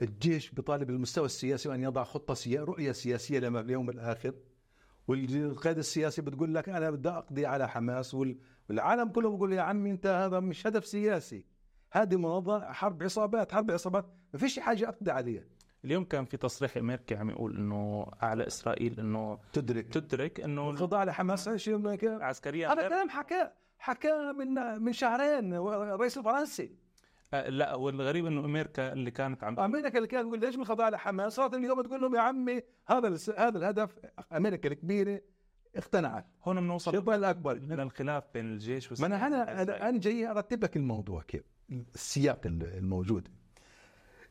الجيش بيطالب المستوى السياسي أن يضع خطة سياسية رؤية سياسية لليوم الآخر. والقيادة السياسي بتقول لك أنا بدي أقضي على حماس والعالم كله بيقول يا عمي أنت هذا مش هدف سياسي. هذه منظمة حرب عصابات حرب عصابات. ما فيش حاجة أقضي عليها. اليوم كان في تصريح أمريكي عم يقول إنه على إسرائيل إنه تدرك. تدرك إنه الخضوع لحماس شيء عسكريا هذا كلام حكى حكى من من شهرين الرئيس الفرنسي. أه لا والغريب إنه أمريكا اللي كانت عم أمريكا اللي كانت تقول ليش من خضاع لحماس؟ صارت اليوم تقول لهم يا عمي هذا هذا الهدف. أمريكا الكبيرة اقتنعت. هون بنوصل الشيطان الأكبر. من الخلاف بين الجيش ما أنا أنا أنا جاي أرتب لك الموضوع كيف. السياق الموجود.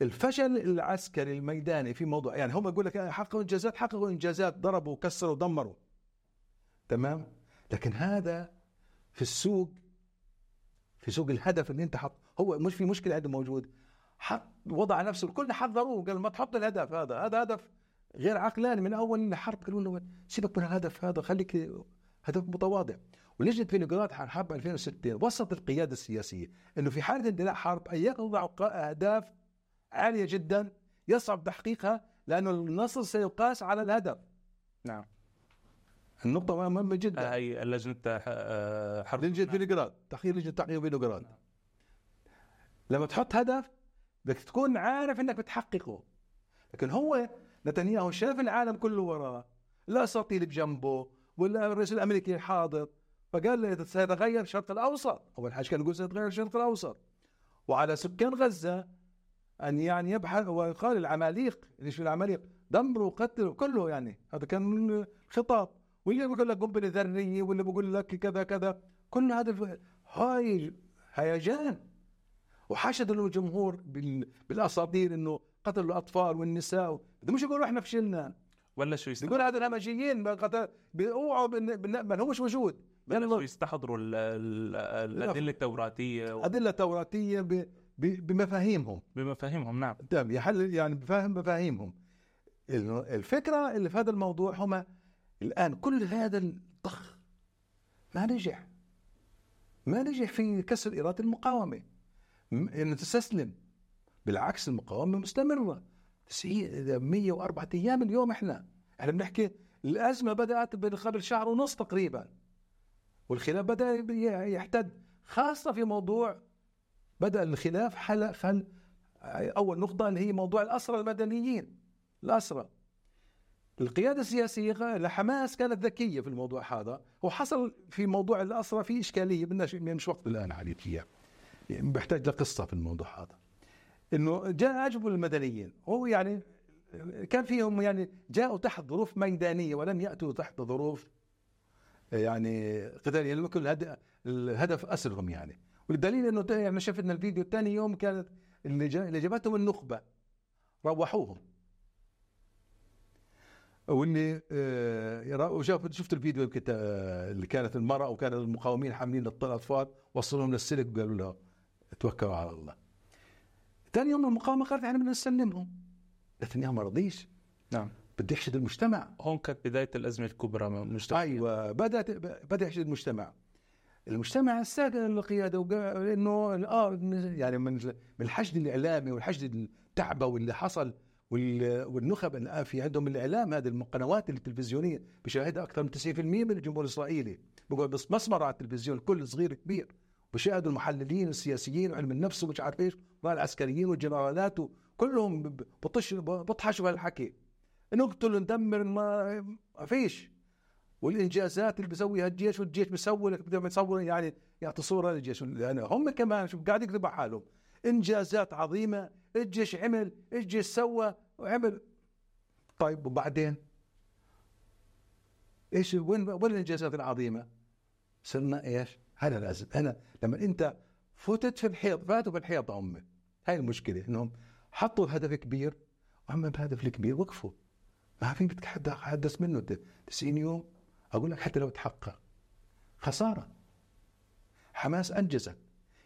الفشل العسكري الميداني في موضوع يعني هم يقول لك حققوا إنجازات حققوا إنجازات ضربوا كسروا دمروا تمام؟ لكن هذا في السوق في سوق الهدف اللي انت حط هو مش في مشكلة عنده موجود. حط وضع نفسه الكل حذروه قال ما تحط الهدف هذا. هذا هدف غير عقلاني من أول الحرب قالوا له سيبك من الهدف هذا خليك هدف متواضع. ولجنه فينوغراد حرب 2006 وسط القيادة السياسية إنه في حالة اندلاع حرب أن يضعوا أهداف عالية جدا يصعب تحقيقها لأن النصر سيقاس على الهدف. نعم. النقطة مهمة جدا. هي لجنة آه، حرب. لجنة فينوغراد تحقيق لجنة تحقيق فينوغراد نعم. لما تحط هدف بدك تكون عارف إنك بتحققه. لكن هو نتنياهو شاف العالم كله وراه الاساطيل بجنبه ولا الرئيس الأمريكي حاضر. فقال سيتغير الشرق الأوسط. أول حاجة كان يقول سيتغير الشرق الأوسط. وعلى سكان غزة أن يعني يبحث وقال العماليق ليش العماليق؟ دمروا قتلوا كله يعني. هذا كان الخطاب واللي بيقول لك قنبله ذريه واللي بيقول لك كذا كذا. كل هذا الف... هاي هيجان. وحشد الجمهور بال... بالأساطير إنه قتلوا الأطفال والنساء مش يقولوا إحنا فشلنا. ولا شو يقول هذا الهمجيين اوعوا ما هو مش موجود ولا شو يستحضروا ال- ال- الأدلة التوراتية و- أدلة توراتية ب... ب... بمفاهيمهم. بمفاهيمهم نعم. تمام يحل يعني بفهم مفاهيمهم. الفكرة اللي في هذا الموضوع هم الآن كل هذا الضخ ما نجح. ما نجح في كسر اراده المقاومة. م- انه تستسلم. بالعكس المقاومة مستمرة. 90 104 أيام اليوم إحنا. إحنا بنحكي الأزمة بدأت من قبل شهر ونص تقريبا. والخلاف بدأ يحتد خاصة في موضوع بدأ الخلاف حل خل أول نقطة اللي هي موضوع الأسرى المدنيين الأسرى. القيادة السياسية لحماس كانت ذكية في الموضوع هذا وحصل في موضوع الأسرى في إشكالية بدناش مش وقت الآن عليه فيها يعني بحتاج لقصة في الموضوع هذا. إنه جاء اجبوا المدنيين هو يعني كان فيهم يعني جاءوا تحت ظروف ميدانية ولم يأتوا تحت ظروف يعني قتاليه لأنه كل الهد- الهدف اسرهم يعني والدليل إنه يعني شفنا الفيديو الثاني يوم كانت اللي جا- اللي جابتهم النخبة روحوهم واللي آه، وشاف شفت الفيديو يمكن اللي كانت المرأة وكان المقاومين حاملين الاطفال وصلوهم للسلك وقالوا له توكلوا على الله. ثاني يوم المقاومة قالت إحنا بدنا نسلمهم. نتنياهو ما رضيش نعم بده يحشد المجتمع. هون كانت بداية الأزمة الكبرى من المجتمع. أيوه بدأت بدأ يحشد المجتمع. المجتمع استاذن القيادة وقال إنه آه يعني من الحشد الإعلامي والحشد التعبوي اللي حصل وال- والنخب الان في عندهم الإعلام هذه القنوات التلفزيونية بشاهدها أكثر من 90% من الجمهور الإسرائيلي. بقعد بس مسمر على التلفزيون كل صغير كبير. بشاهدوا المحللين السياسيين وعلم النفس ومش عارف إيش العسكريين والجنرالات كلهم بطش بطحشوا بهالحكي. نقتل ندمر ما فيش. والانجازات اللي بيسويها الجيش والجيش بيسوي لك بدهم يصور يعني يعطي صورة للجيش. يعني هم كمان شوف قاعد يكذبوا على حالهم انجازات عظيمة الجيش عمل الجيش سوى وعمل. طيب وبعدين؟ إيش وين وين الانجازات العظيمة؟ صرنا إيش؟ هذا لازم. أنا لما أنت فتت في الحيط فاتوا في الحيط هم هاي المشكلة إنهم حطوا هدف كبير وهم بهدف الكبير وقفوا. ما في بتحدث منه 90 يوم أقول لك حتى لو تحقق. خسارة. حماس انجزت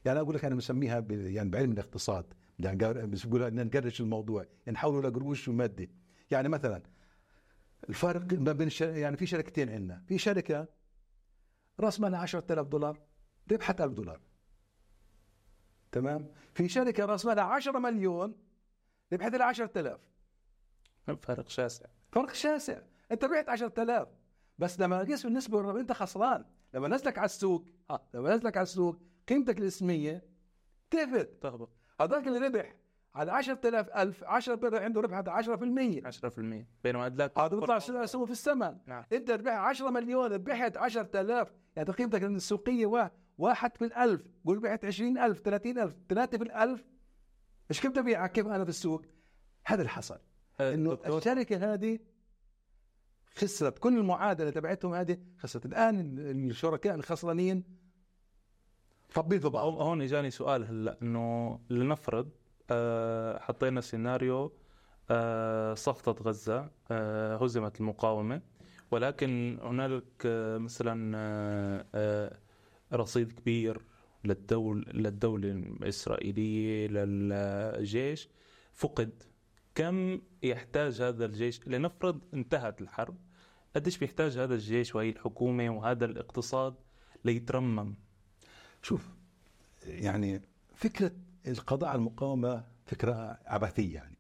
يعني أقول لك أنا مسميها يعني بعلم الاقتصاد. يعني بدنا نقرش الموضوع. نحوله لقروش وماده يعني مثلا الفرق ما بين. يعني في شركتين عندنا. في شركة راس مالها 10000 دولار ربحت 1000 دولار. تمام؟ في شركة راس مالها 10 مليون ربحت لها 10000 فرق شاسع. فرق شاسع. انت ربحت 10000 بس لما قيس بالنسبة انت خسران. لما نزلك على السوق ها لما نزلك على السوق قيمتك الاسمية تهبط تهبط. هذاك اللي ربح على 10000 ألف 10 بيربح عنده ربح هذا 10% 10% بينما أدلاك هذا بيطلع سوى في الثمن نعم. انت ربحت 10 مليون ربحت 10000 يعني قيمتك السوقية وا- واحد في الألف. قول ربحت 20000 30000 ثلاثة في الألف. إيش كيف ببيعها كيف أنا في السوق؟ هذا اللي حصل. إنه الشركة هذه خسرت كل المعادلة تبعتهم هذه خسرت. الآن الشركاء الخسرانين في بعض. هون إجاني سؤال هلأ. إنه لنفرض آه، حطينا سيناريو آه، سقطت غزة آه، هزمت المقاومة ولكن هنالك آه، مثلا آه، آه، رصيد كبير للدول للدولة الإسرائيلية للجيش فقد كم يحتاج هذا الجيش لنفرض انتهت الحرب؟ قديش بيحتاج هذا الجيش وهي الحكومة وهذا الاقتصاد ليترمم؟ شوف يعني فكرة القضاء على المقاومة فكرة عبثية يعني.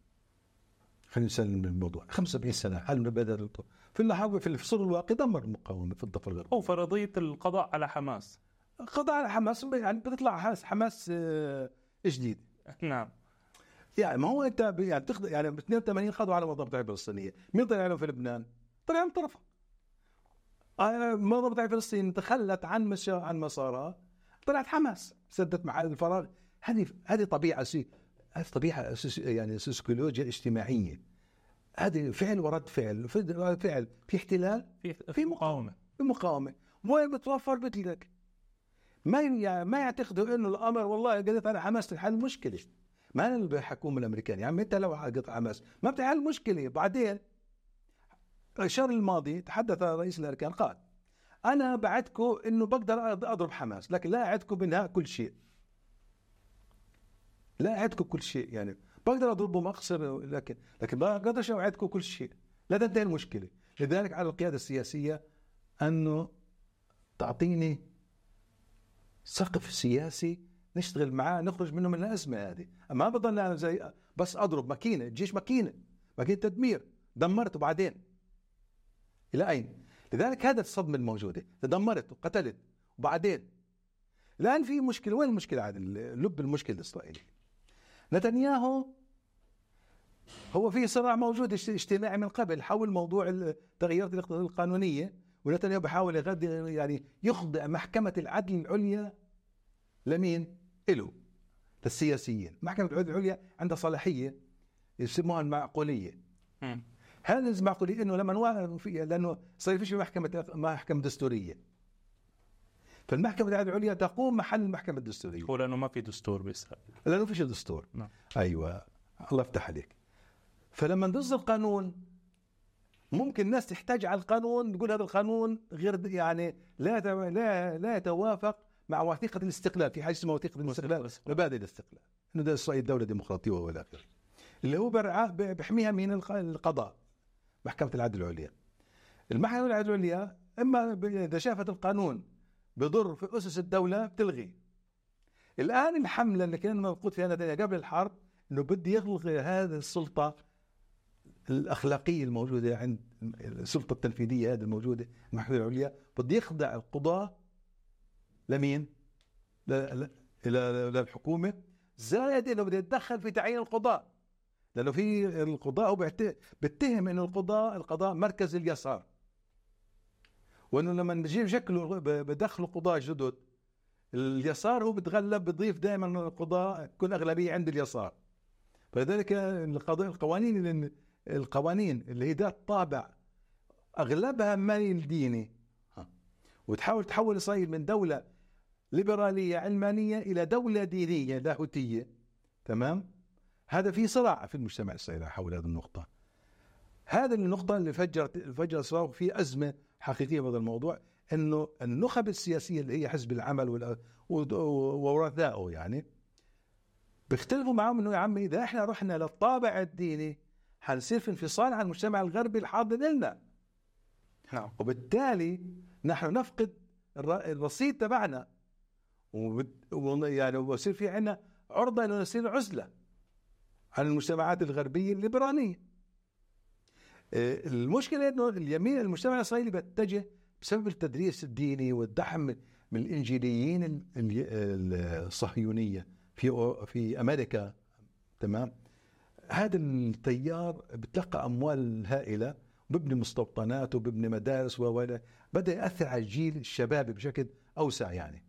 خلينا نسلم من الموضوع 75 سنة هل بدأ في اللحظه في الفصول الواقع دمر المقاومة في الضفه الغربيه أو فرضية القضاء على حماس. قضاء على حماس يعني بتطلع حماس حماس آه، جديد. نعم. يعني ما هو انت يعني تخض يعني ب 82 خذوا على منظمة الدعم الفلسطينية، مين طلع لهم في لبنان؟ طلع من طرفها. آه، منظمة الدعم الفلسطينية تخلت عن مش عن مسارها. طلعت حماس سدت محل الفراغ. هذه هذه طبيعة سي هذه طبيعة سوس- يعني سيكولوجيا اجتماعية. هذه فعل ورد فعل. فعل. في احتلال؟ في في مقاومة. في مقاومة. وين بتوفر بدلك ما ي- ما يعتقدوا إنه الأمر والله قضيت على حماس تحل مشكلة. ما بحكوم الأمريكان. يا عم أنت لو قضيت حماس ما بتحل مشكله بعدين الشهر الماضي تحدث رئيس الاركان قال أنا بعدكم إنه بقدر أضرب حماس لكن لا اعدكم بانهاء كل شيء. لا اعدكم كل شيء يعني بقدر أضربه مقصر لكن لكن ما أقدرش اوعدكم كل شيء. لا تنتهي المشكلة. لذلك على القيادة السياسية أنه تعطيني سقف سياسي نشتغل معاه نخرج منه من الأزمة هذه. ما بضل أنا زي بس أضرب ماكينة الجيش ماكينة ماكينة تدمير دمرته بعدين. إلى أين؟ لذلك هذا الصدمة الموجودة. تدمرت وقتلت وبعدين؟ الآن في مشكلة. وين المشكلة عاد لب المشكلة الاسرائيلي نتنياهو هو في صراع موجود اجت- اجتماعي من قبل حول موضوع التغييرات القانونية ونتنياهو بحاول يغذي يعني يخضع محكمة العدل العليا لمين؟ إله للسياسيين. محكمة العدل العليا عندها صلاحية يسموها المعقولية. هذا المعقولية؟ إنه لما نوا- في لأنه صار فيش محكمة محكمة دستورية. فالمحكمة العدل العليا تقوم محل المحكمة الدستورية. هو لأنه ما في دستور باسرائيل لأنه فيش دستور. نعم. أيوه. الله يفتح عليك. فلما تصدر قانون ممكن الناس تحتاج على القانون تقول هذا القانون غير يعني لا لا لا يتوافق مع وثيقة الاستقلال في حاجة اسمها وثيقة الاستقلال. مبادئ الاستقلال. إنه ده اسرائيل دولة ديمقراطية والى اخره اللي هو بيحميها من الق- القضاء محكمة العدل العليا. المحكمة العدل العليا إما إذا شافت القانون بضر في أسس الدولة بتلغي الآن الحملة اللي كان موجود فيها قبل الحرب إنه بده يلغي هذه السلطة الأخلاقية الموجودة عند السلطة التنفيذية هذه الموجودة المحكمة العليا بده يخضع القضاة لمين؟ إلى للحكومه زائد إنه بده يتدخل في تعيين القضاء. لأنه في القضاء هو بيتهم انه القضاء القضاء مركز اليسار. وإنه لما بيجي يشكلوا ب- بدخلوا قضاة جدد اليسار هو بتغلب بضيف دائما القضاء تكون أغلبية عند اليسار. فلذلك القوانين اللي القوانين اللي هي ذات طابع أغلبها ميل ديني. وتحاول تحول اسرائيل من دولة ليبرالية علمانية إلى دولة دينية لاهوتية. تمام؟ هذا في صراع في المجتمع الاسرائيلي حول هذه النقطة. هذه النقطة اللي فجرت فجر صار في أزمة حقيقية بهذا الموضوع إنه النخب السياسية اللي هي حزب العمل وورثائه يعني بيختلفوا معهم إنه يا عمي إذا إحنا رحنا للطابع الديني حنصير في انفصال عن المجتمع الغربي الحاضن لنا. نعم. وبالتالي نحن نفقد الر- الرصيد تبعنا. يعني ويصير في عندنا عرضة إنه نصير عزلة عن المجتمعات الغربية الليبرالية آه، المشكلة إنه اليمين المجتمع الإسرائيلي بيتجه بسبب التدريس الديني والدعم من الإنجيليين ال- ال- الصهيونية في في أمريكا. تمام؟ هذا التيار بتلقى أموال هائلة وببني مستوطنات وببني مدارس و بدأ يأثر على الجيل الشبابي بشكل أوسع يعني.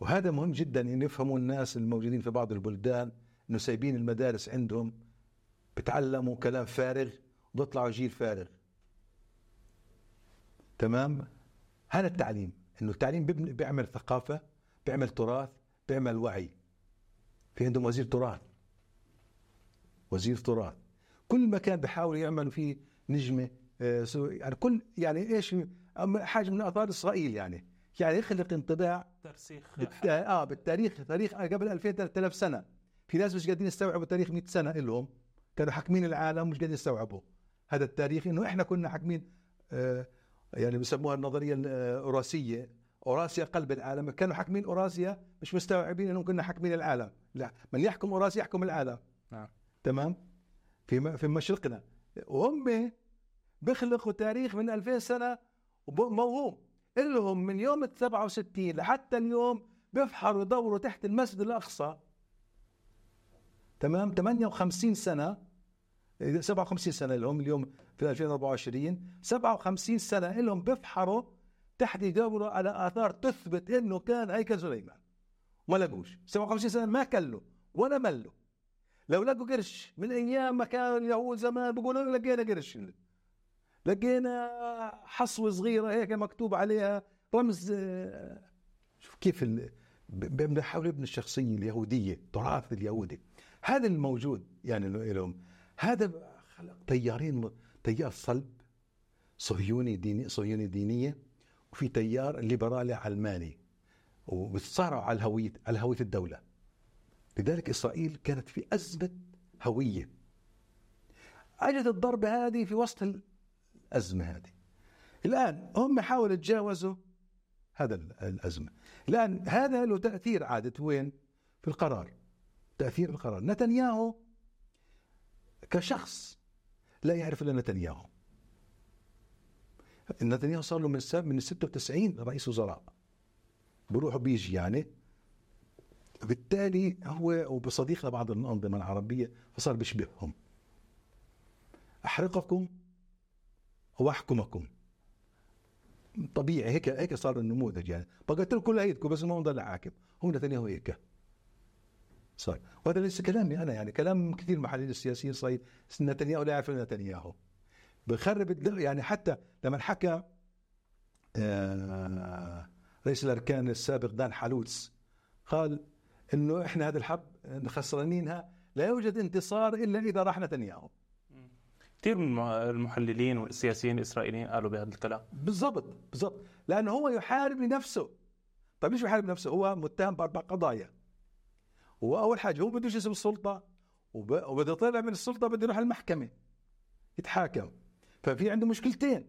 وهذا مهم جدا إن يفهموا الناس الموجودين في بعض البلدان إنه سايبين المدارس عندهم بتعلموا كلام فارغ وبيطلعوا جيل فارغ. تمام؟ هذا التعليم إنه التعليم بيعمل ثقافة بيعمل تراث بيعمل وعي. في عندهم وزير تراث. وزير تراث. كل مكان بحاول يعمل فيه نجمة آه، يعني كل يعني إيش؟ حاجة من اثار إسرائيل يعني. يعني يخلق انطباع ترسيخ بالت... آه بالتاريخ تاريخ قبل 2000 3000 سنة. في ناس مش قادرين يستوعبوا تاريخ 100 سنة لهم. كانوا حاكمين العالم مش قادرين يستوعبوا هذا التاريخ إنه إحنا كنا حاكمين آه يعني بسموها النظرية الأوراسية. أوراسيا قلب العالم. كانوا حاكمين أوراسيا مش مستوعبين إنهم كنا حاكمين العالم. لا من يحكم أوراسيا يحكم العالم. نعم. تمام؟ في في مشرقنا. وهم بيخلقوا تاريخ من 2000 سنة وب- لهم من يوم ال 67 لحتى اليوم بيفحروا يدوروا تحت المسجد الأقصى. تمام؟ 58 سنة. 57 سنة اللي هم اليوم في 2024 57 سنة لهم بيفحروا تحت يدوروا على آثار تثبت إنه كان هيكل سليمان. ما لقوش. 57 سنة ما كلوا ولا ملوا. لو لقوا قرش من أيام ما كان اليهود زمان بيقولوا لقينا قرش. لقينا حصوة صغيرة هيك مكتوب عليها رمز آه، شوف كيف بنحاول ابن الشخصية اليهودية التراث اليهودي. هذا الموجود يعني لهم هذا خلق تيارين تيار صلب صهيوني ديني صهيوني دينية وفي تيار ليبرالي علماني وبتصارعوا على الهويه على هوية الدولة. لذلك إسرائيل كانت في أزمة هوية. أجت الضربة هذه في وسط الأزمة هذه. الآن هم حاولوا يتجاوزوا هذا الأزمة. الآن هذا له تأثير عادة. وين؟ في القرار. تأثير القرار. نتنياهو كشخص لا يعرف إلا نتنياهو. نتنياهو صار له من من 96 رئيس وزراء. بروح وبيجي يعني. بالتالي هو وبصديق لبعض الأنظمة العربية فصار بيشبههم. أحرقكم. وأحكمكم طبيعي هيك هيك صار النموذج يعني. بقتل كل ايدكم بس ما ضل حاكم هو نتنياهو هيك. صار. وهذا ليس كلامي أنا يعني كلام كثير محللين السياسيين صاير نتنياهو لا يعرف نتنياهو. بخرب يعني حتى لما حكى آه رئيس الأركان السابق دان حالوتس قال إنه إحنا هذا الحرب خسرانينها لا يوجد انتصار إلا إذا راح نتنياهو. كثير من المحللين والسياسيين الاسرائيليين قالوا بهذا الكلام بالضبط بالضبط لأنه هو يحارب لنفسه طيب ليش يحارب نفسه هو متهم باربع قضايا واول حاجة هو بده يسيب السلطه وبده يطلع من السلطه بده يروح المحكمه يتحاكم ففي عنده مشكلتين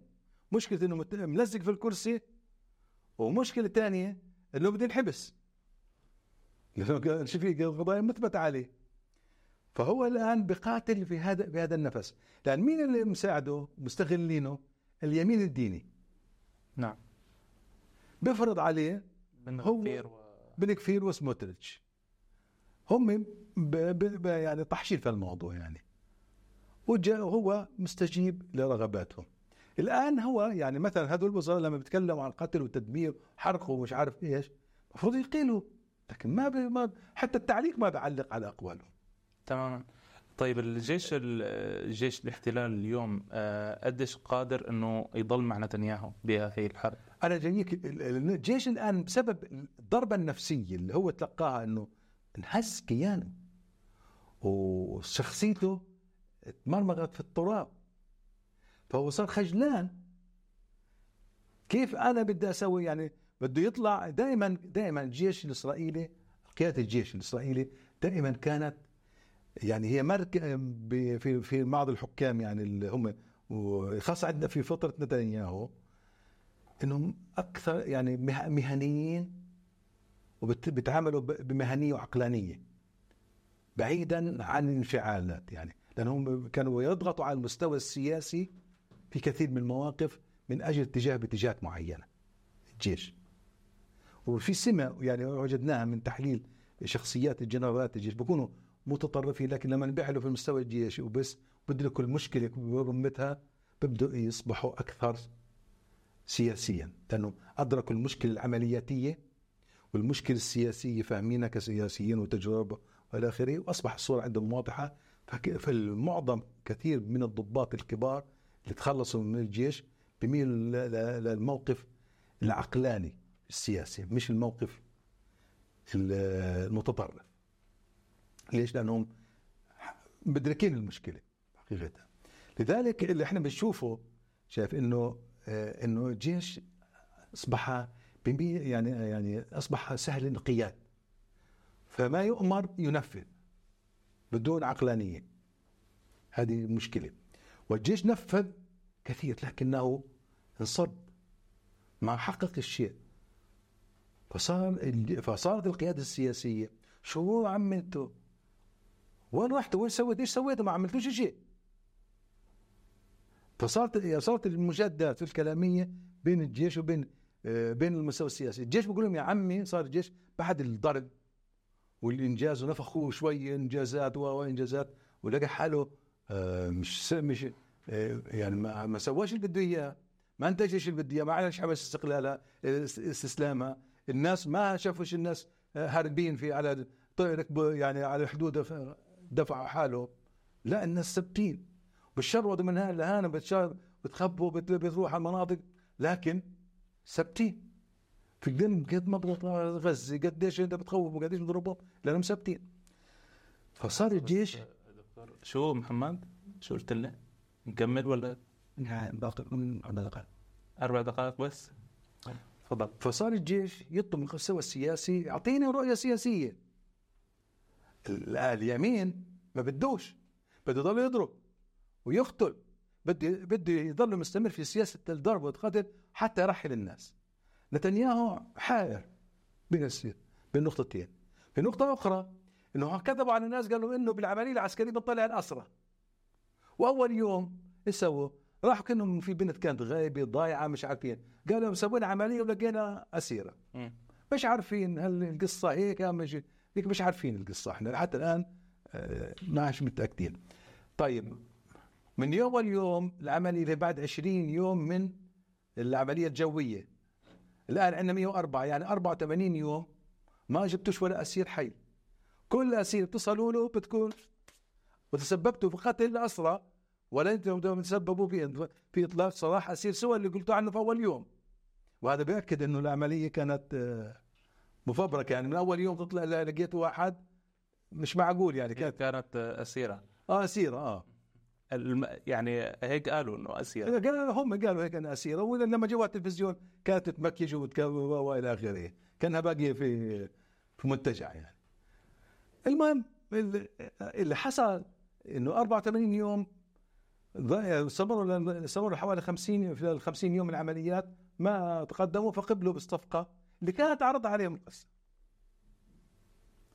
مشكله انه ملزق في الكرسي ومشكله ثانية انه بده ينحبس لأنه شو في قضايا مثبته عليه فهو الآن بقاتل في هذا بهذا النفس. لأن مين اللي مساعده؟ مستغلينه اليمين الديني. نعم. بفرض عليه بن غفير و... بن كفير وسموتريتش. هم ب... ب... يعني طحشين في الموضوع يعني. وجاء هو مستجيب لرغباتهم. الآن هو يعني مثلا هذول الوزراء لما بيتكلموا عن قتل وتدمير حرق ومش عارف إيش المفروض يقيلوا. لكن ما, بي ما حتى التعليق ما بيعلق على أقوالهم. تماما. طيب الجيش الجيش الاحتلال اليوم آه، قديش قادر إنه يضل مع نتنياهو بهذه الحرب؟ أنا جايك الجيش الآن بسبب الضربة النفسية اللي هو تلقاها إنه انهز كيانه وشخصيته تمرمغت في التراب. فهو صار خجلان. كيف أنا بدي أسوي؟ يعني بده يطلع دائما دائما الجيش الإسرائيلي قيادة الجيش الإسرائيلي دائما كانت يعني هي مرك في في بعض الحكام يعني اللي هم وخاصة عندنا في فتره نتنياهو إنهم أكثر يعني مهنيين وبيتعاملوا بمهنية وعقلانية بعيدا عن الانفعالات يعني لانهم كانوا يضغطوا على المستوى السياسي في كثير من المواقف من أجل اتجاه باتجاهات معينة الجيش. وفي سمة يعني وجدناها من تحليل شخصيات الجنرالات الجيش بيكونوا متطرفين لكن لما نبعلوا في المستوى الجيشي وبس بدركوا المشكلة برمتها بيبدوا يصبحوا أكثر سياسيا لأنه أدركوا المشكلة العملياتية والمشكلة السياسية فاهمينها كسياسيين وتجربة وإلى آخره وأصبح الصورة عندهم واضحة. فالمعظم كثير من الضباط الكبار اللي تخلصوا من الجيش بميل للموقف العقلاني السياسي مش الموقف المتطرف. ليش؟ لأنهم مدركين المشكلة حقيقه لذلك اللي إحنا بنشوفه شايف إنه آه، إنه الجيش أصبح يعني يعني أصبح سهل الانقياد. فما يؤمر ينفذ بدون عقلانية. هذه مشكلة. والجيش نفذ كثير لكنه انصد ما حقق الشيء. فصار فصارت القيادة السياسية شو عملتوا؟ وين رحتوا وين سويت؟ إيش سويتوا ما عملتوش شيء فصارت صارت المجادلات الكلامية بين الجيش وبين آه، بين المستوى السياسي. الجيش بيقول لهم يا عمي صار الجيش بعد الضرب والإنجاز ونفخوه شوي إنجازات وإنجازات. ولقى حاله آه، مش مش آه، يعني ما ما سواش اللي بده إياه. ما أنتجش اللي بده إياه. ما عملش عمل استقلالها استسلامها الناس ما شافوش الناس هاربين في على يعني على الحدود دفعوا حاله لا الناس ثابتين بالشر من هان لهان بتخبوا بتروح على المناطق. لكن ثابتين في قد ما غزة قديش أنت بتخوف وقديش بتضربهم؟ لأنهم ثابتين فصار الجيش شو محمد؟ شو قلت لنا؟ نكمل ولا؟ باقي من أربع دقائق. أربع دقائق بس؟ تفضل. فصار الجيش يطلب من المستوى السياسي. يعطينا رؤية سياسية. اليمين ما بدوش بده يضل يضرب ويقتل بده بده يضل مستمر في سياسة الضرب والقتل حتى يرحل الناس. نتنياهو حائر بين السير بين نقطتين. في نقطة أخرى أنه كذبوا على الناس قالوا أنه بالعملية العسكرية بنطلع الأسرة وأول يوم إيش سووا؟ راحوا كانوا في بنت كانت غايبة ضايعة مش عارفين قالوا مسوين عملية ولقينا أسيرة. مش عارفين هل القصة هيك أم مش مش عارفين القصة. إحنا حتى الآن آه، ما مش متأكدين. طيب من يوم اليوم العملية بعد 20 يوم من العملية الجوية. الآن عندنا 104 يعني 84 يوم ما جبتوش ولا أسير حي. كل أسير اتصلوا له بتكون وتسببتوا في قتل الأسرى ولا أنتم تسببوا في في إطلاق سراح أسير سوى اللي قلتوا عنه في أول يوم. وهذا بيأكد إنه العملية كانت مفبركة يعني من أول يوم تطلع لقيت واحد مش معقول يعني كانت كانت أسيرة. آه أسيرة آه. الم... يعني هيك قالوا إنه أسيرة. هم قالوا هيك إنها أسيرة ولما جوا التلفزيون كانت تمكج وإلى آخره كأنها باقية في في منتجع يعني. المهم اللي حصل إنه 84 يوم استمروا استمروا حوالي 50 في 50 يوم من العمليات ما تقدموا فقبلوا بالصفقه اللي كانت عرض عليهم القصة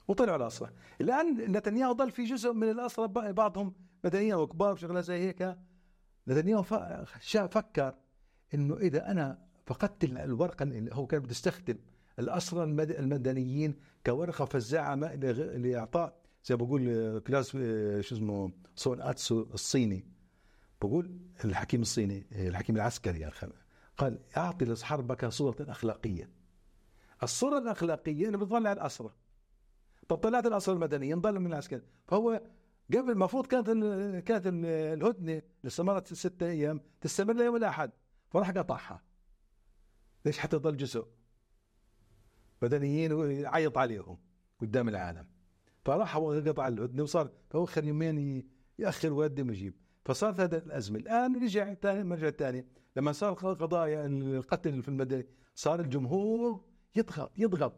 وطلعوا الأسرى. الآن نتنياهو ظل في جزء من الأسرى بعضهم. مدنيين وكبار وشغلة زي هيك. نتنياهو فكر إنه إذا أنا فقدت الورقة اللي هو كان بده يستخدم الأسرى المدنيين كورقة فزاعة لاعطاء زي بقول كلاس شو اسمه صون أتسو الصيني. بقول الحكيم الصيني الحكيم العسكري قال أعطي لحربك صورة أخلاقية. الصورة الأخلاقية انه بتطلع الاسرى طب طلعت الاسرى المدنية نضل من العسكري فهو قبل المفروض كانت كانت الهدنة اللي استمرت ستة أيام تستمر ليوم الأحد. فراح قطعها. ليش؟ حتى يضل جزء. مدنيين ويعيط عليهم قدام العالم. فراح هو قطع الهدنة وصار فهو خلي يومين يأخر ويقدم ويجيب فصارت هذه الأزمة. الآن رجع ثاني مرجع ثاني لما صار قضايا القتل في المدني صار الجمهور يضغط يضغط.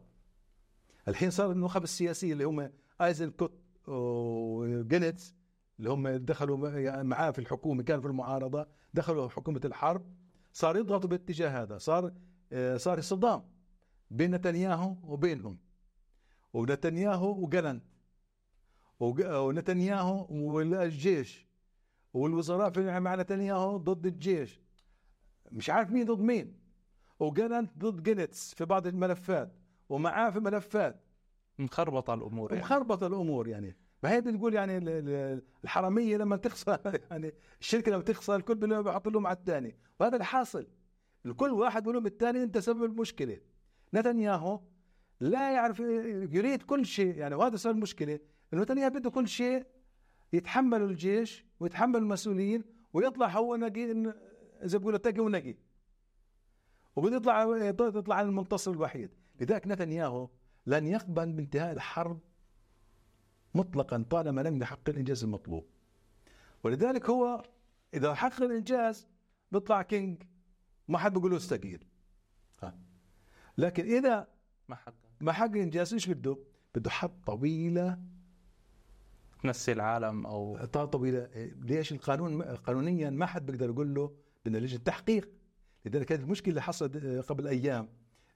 الحين صار النخب السياسية اللي هم ايزنكوت وجانتس اللي هم دخلوا معاه في الحكومة كانوا في المعارضة دخلوا حكومة الحرب صار يضغطوا باتجاه هذا. صار آه، صار صدام بين نتنياهو وبينهم. ونتنياهو وجلن. ونتنياهو والجيش. والوزراء مع نتنياهو ضد الجيش. مش عارف مين ضد مين. وجلنت ضد جينيتس في بعض الملفات ومعاه في ملفات. مخربطة الأمور يعني. مخربطة الأمور يعني. فهي بتقول يعني الحرامية لما تخسر يعني الشركة لما تخسر الكل بيحط لهم على الثاني. وهذا اللي حاصل الكل واحد بيقول الثاني أنت سبب المشكلة. نتنياهو لا يعرف يريد كل شيء يعني وهذا سبب المشكلة إنه نتنياهو بده كل شيء يتحمل الجيش ويتحمل المسؤولين ويطلع هو نقي زي بيقولوا تقي ونقي وبده يطلع يطلع المنتصر الوحيد. لذلك نتنياهو لن يقبل بانتهاء الحرب مطلقا طالما لم يحقق الإنجاز المطلوب. ولذلك هو إذا حقق الإنجاز بيطلع كينج. ما حد بيقول له استقيل. لكن إذا ما حقق. ما حقق الإنجاز إيش بده؟ بده حرب طويلة تنسي العالم أو طويلة. ليش القانون قانونيا ما حد بيقدر يقول له بدنا لجنة تحقيق؟ لذلك كانت المشكلة اللي حصلت قبل أيام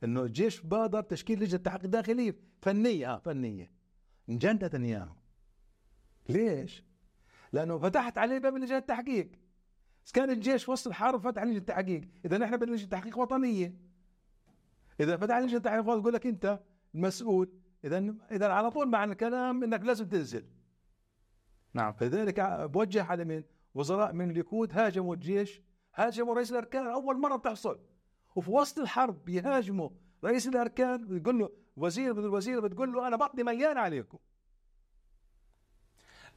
إنه الجيش بادر تشكيل لجنة تحقيق داخلية فنية آه فنية. انجن نتنياهو ليش؟ لأنه فتحت عليه باب لجنة التحقيق كان الجيش وسط الحرب فتح لجنة التحقيق إذا نحن بدنا لجنة تحقيق وطنية. إذا فتح لجنة تحقيق يقول لك أنت المسؤول. إذا إذا على طول مع الكلام إنك لازم تنزل. نعم. فلذلك بوجه على من وزراء من الليكود هاجموا الجيش هاجموا رئيس الأركان أول مرة بتحصل. وفي وسط الحرب بيهاجموا رئيس الأركان بيقول له وزير من الوزير بتقول له أنا بطني مليان عليكم.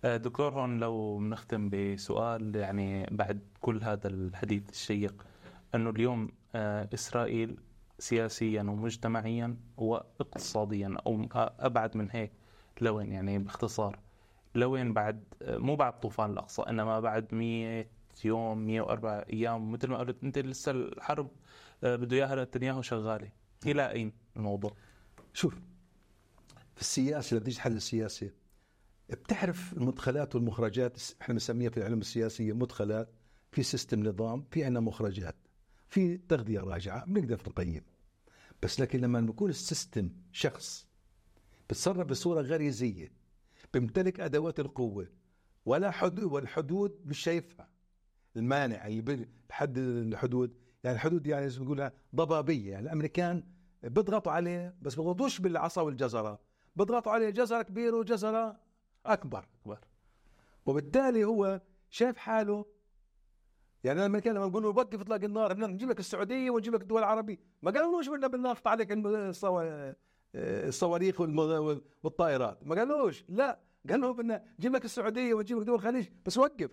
آه، دكتور هون لو بنختم بسؤال يعني بعد كل هذا الحديث الشيق إنه اليوم آه، إسرائيل سياسيا ومجتمعيا واقتصاديا أو أبعد من هيك لوين؟ يعني باختصار لوين بعد؟ آه، مو بعد طوفان الأقصى إنما بعد 100 يوم 104 أيام مثل ما قلت أنت لسه الحرب بده إياها نتنياهو شغالة. إلى أين الموضوع؟ شوف في السياسة لما تيجي تحل السياسة؟ بتعرف المدخلات والمخرجات إحنا بنسميها في العلم السياسية مدخلات في system نظام في عندنا مخرجات في تغذية راجعة بنقدر نقيم. بس لكن لما بيكون ال system شخص بتصرف بصورة غريزية بيمتلك أدوات القوة ولا حدود والحدود مش شايفها. المانع اللي بحدد الحدود. يعني الحدود يعني ما بنقول ضبابية. يعني الأمريكان بيضغطوا عليه بس بيضغطوش بالعصا والجزرة. بيضغطوا عليه جزرة كبيرة وجزرة أكبر. أكبر. وبالتالي هو شايف حاله. يعني لما كان لما نقول له وقف اطلاق النار بدنا نجيب لك السعودية ونجيب لك الدول العربية. ما قالوش بدنا بنقطع عليك الصواريخ والطائرات. ما قالوش. لا. قالوا بدنا نجيب لك السعودية ونجيب لك دول الخليج. بس وقف.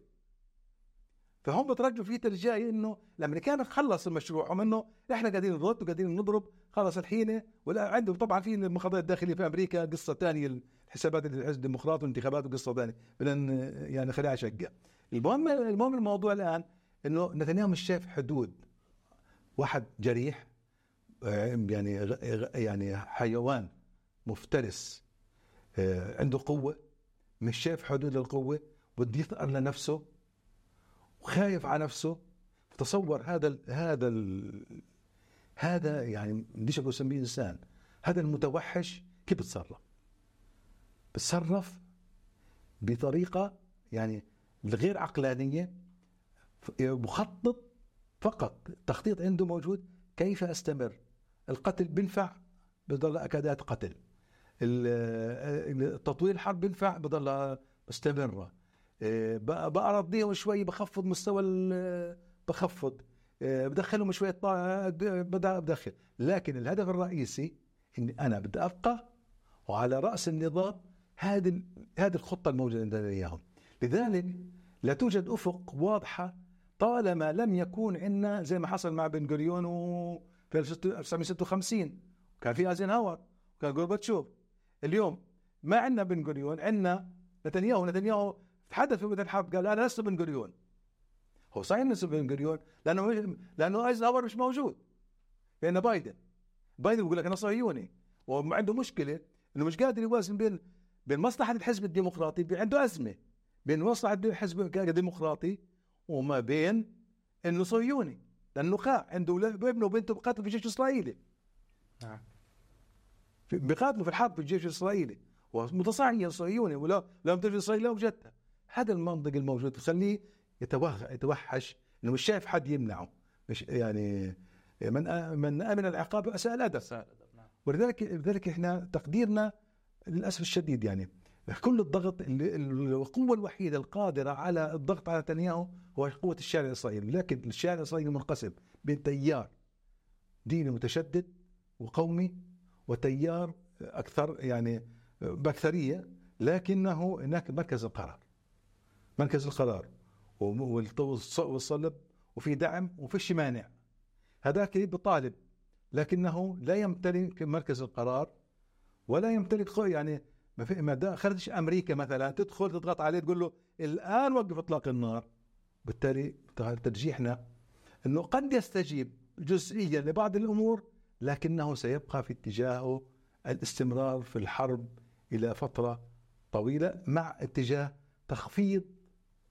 فهم بترجوا في ترجاي إنه الامريكان خلص مشروعهم إنه إحنا قاعدين نضرب وقاعدين نضرب خلص الحين ولا عندهم. طبعا في المخابرات الداخلية في أمريكا قصة ثانية الحسابات الحزب الديمقراطي والانتخابات وقصة ثانية بدنا يعني خليها شقة. المهم المهم الموضوع الآن إنه نتنياهو مش شايف حدود. واحد جريح يعني يعني حيوان مفترس آه، عنده قوة مش شايف حدود للقوة بده يثأر لنفسه. وخايف على نفسه تصور هذا ال هذا ال هذا يعني بديش أقول أسميه إنسان هذا المتوحش كيف بتصرف؟ بتصرف بطريقة يعني غير عقلانية مخطط فقط التخطيط عنده موجود كيف أستمر؟ القتل بينفع؟ بضل أكادات قتل. تطوير الحرب بينفع؟ بضل مستمره بأرضيهم شوي بخفض مستوى بخفض. آه، بدخلهم شوية بدخل. لكن الهدف الرئيسي إني أنا بدي أبقى وعلى رأس النظام هذه هذه الخطة الموجودة عندنا إياهم. لذلك لا توجد أفق واضحة طالما لم يكون عندنا زي ما حصل مع بن غوريون في 1956 كان في أيزنهاور وكان جورباتشوف اليوم ما عندنا بن غوريون عندنا نتنياهو. نتنياهو تحدث في بدايه الحرب قال أنا لست بن غوريون هو صحيح انه بن غوريون لأنه لأنه ايزنهاور مش موجود. لأن بايدن بايدن بيقول لك أنا صهيوني وعنده مشكلة إنه مش قادر يوازن بين بين مصلحة الحزب الديمقراطي عنده أزمة بين مصلحة الحزب الديمقراطي وما بين إنه صهيوني. لأنه خاع عنده ابنه وبنته بقاتلوا في الجيش الاسرائيلي نعم. بقاتلوا في الحرب في الجيش الاسرائيلي ومتصاعيا صهيوني ولا لم تجد إسرائيل لا وجدتها هذا المنطق الموجود بخليه يتوحش إنه مش شايف حد يمنعه. مش يعني من من آمن العقاب أساء الأدب نعم. ولذلك لذلك إحنا تقديرنا للأسف الشديد يعني. كل الضغط القوة الوحيدة القادرة على الضغط على نتنياهو هو قوة الشارع الإسرائيلي. لكن الشارع الإسرائيلي منقسم بين تيار ديني متشدد وقومي وتيار أكثر يعني باكثريه لكنه هناك مركز القرار. مركز القرار. والصلب وفي دعم وفيش مانع. هذاك بطالب لكنه لا يمتلك مركز القرار ولا يمتلك يعني ما في ما خرجش أمريكا مثلا تدخل تضغط عليه تقول له الآن وقف إطلاق النار. بالتالي ترجيحنا إنه قد يستجيب جزئيا لبعض الأمور لكنه سيبقى في اتجاهه الاستمرار في الحرب إلى فترة طويلة مع اتجاه تخفيض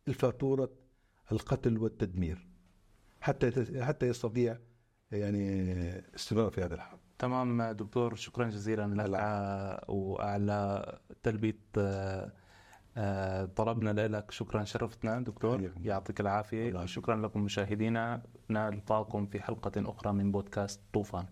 الفاتورة القتل والتدمير. حتى حتى يستطيع يعني استمرار في هذا الحرب. تمام دكتور شكرا جزيلا لك وعلى تلبية آه، آه، طلبنا لك. شكرا شرفتنا دكتور. يعطيك العافية. شكرا لكم مشاهدينا. نلقاكم في حلقة أخرى من بودكاست طوفان.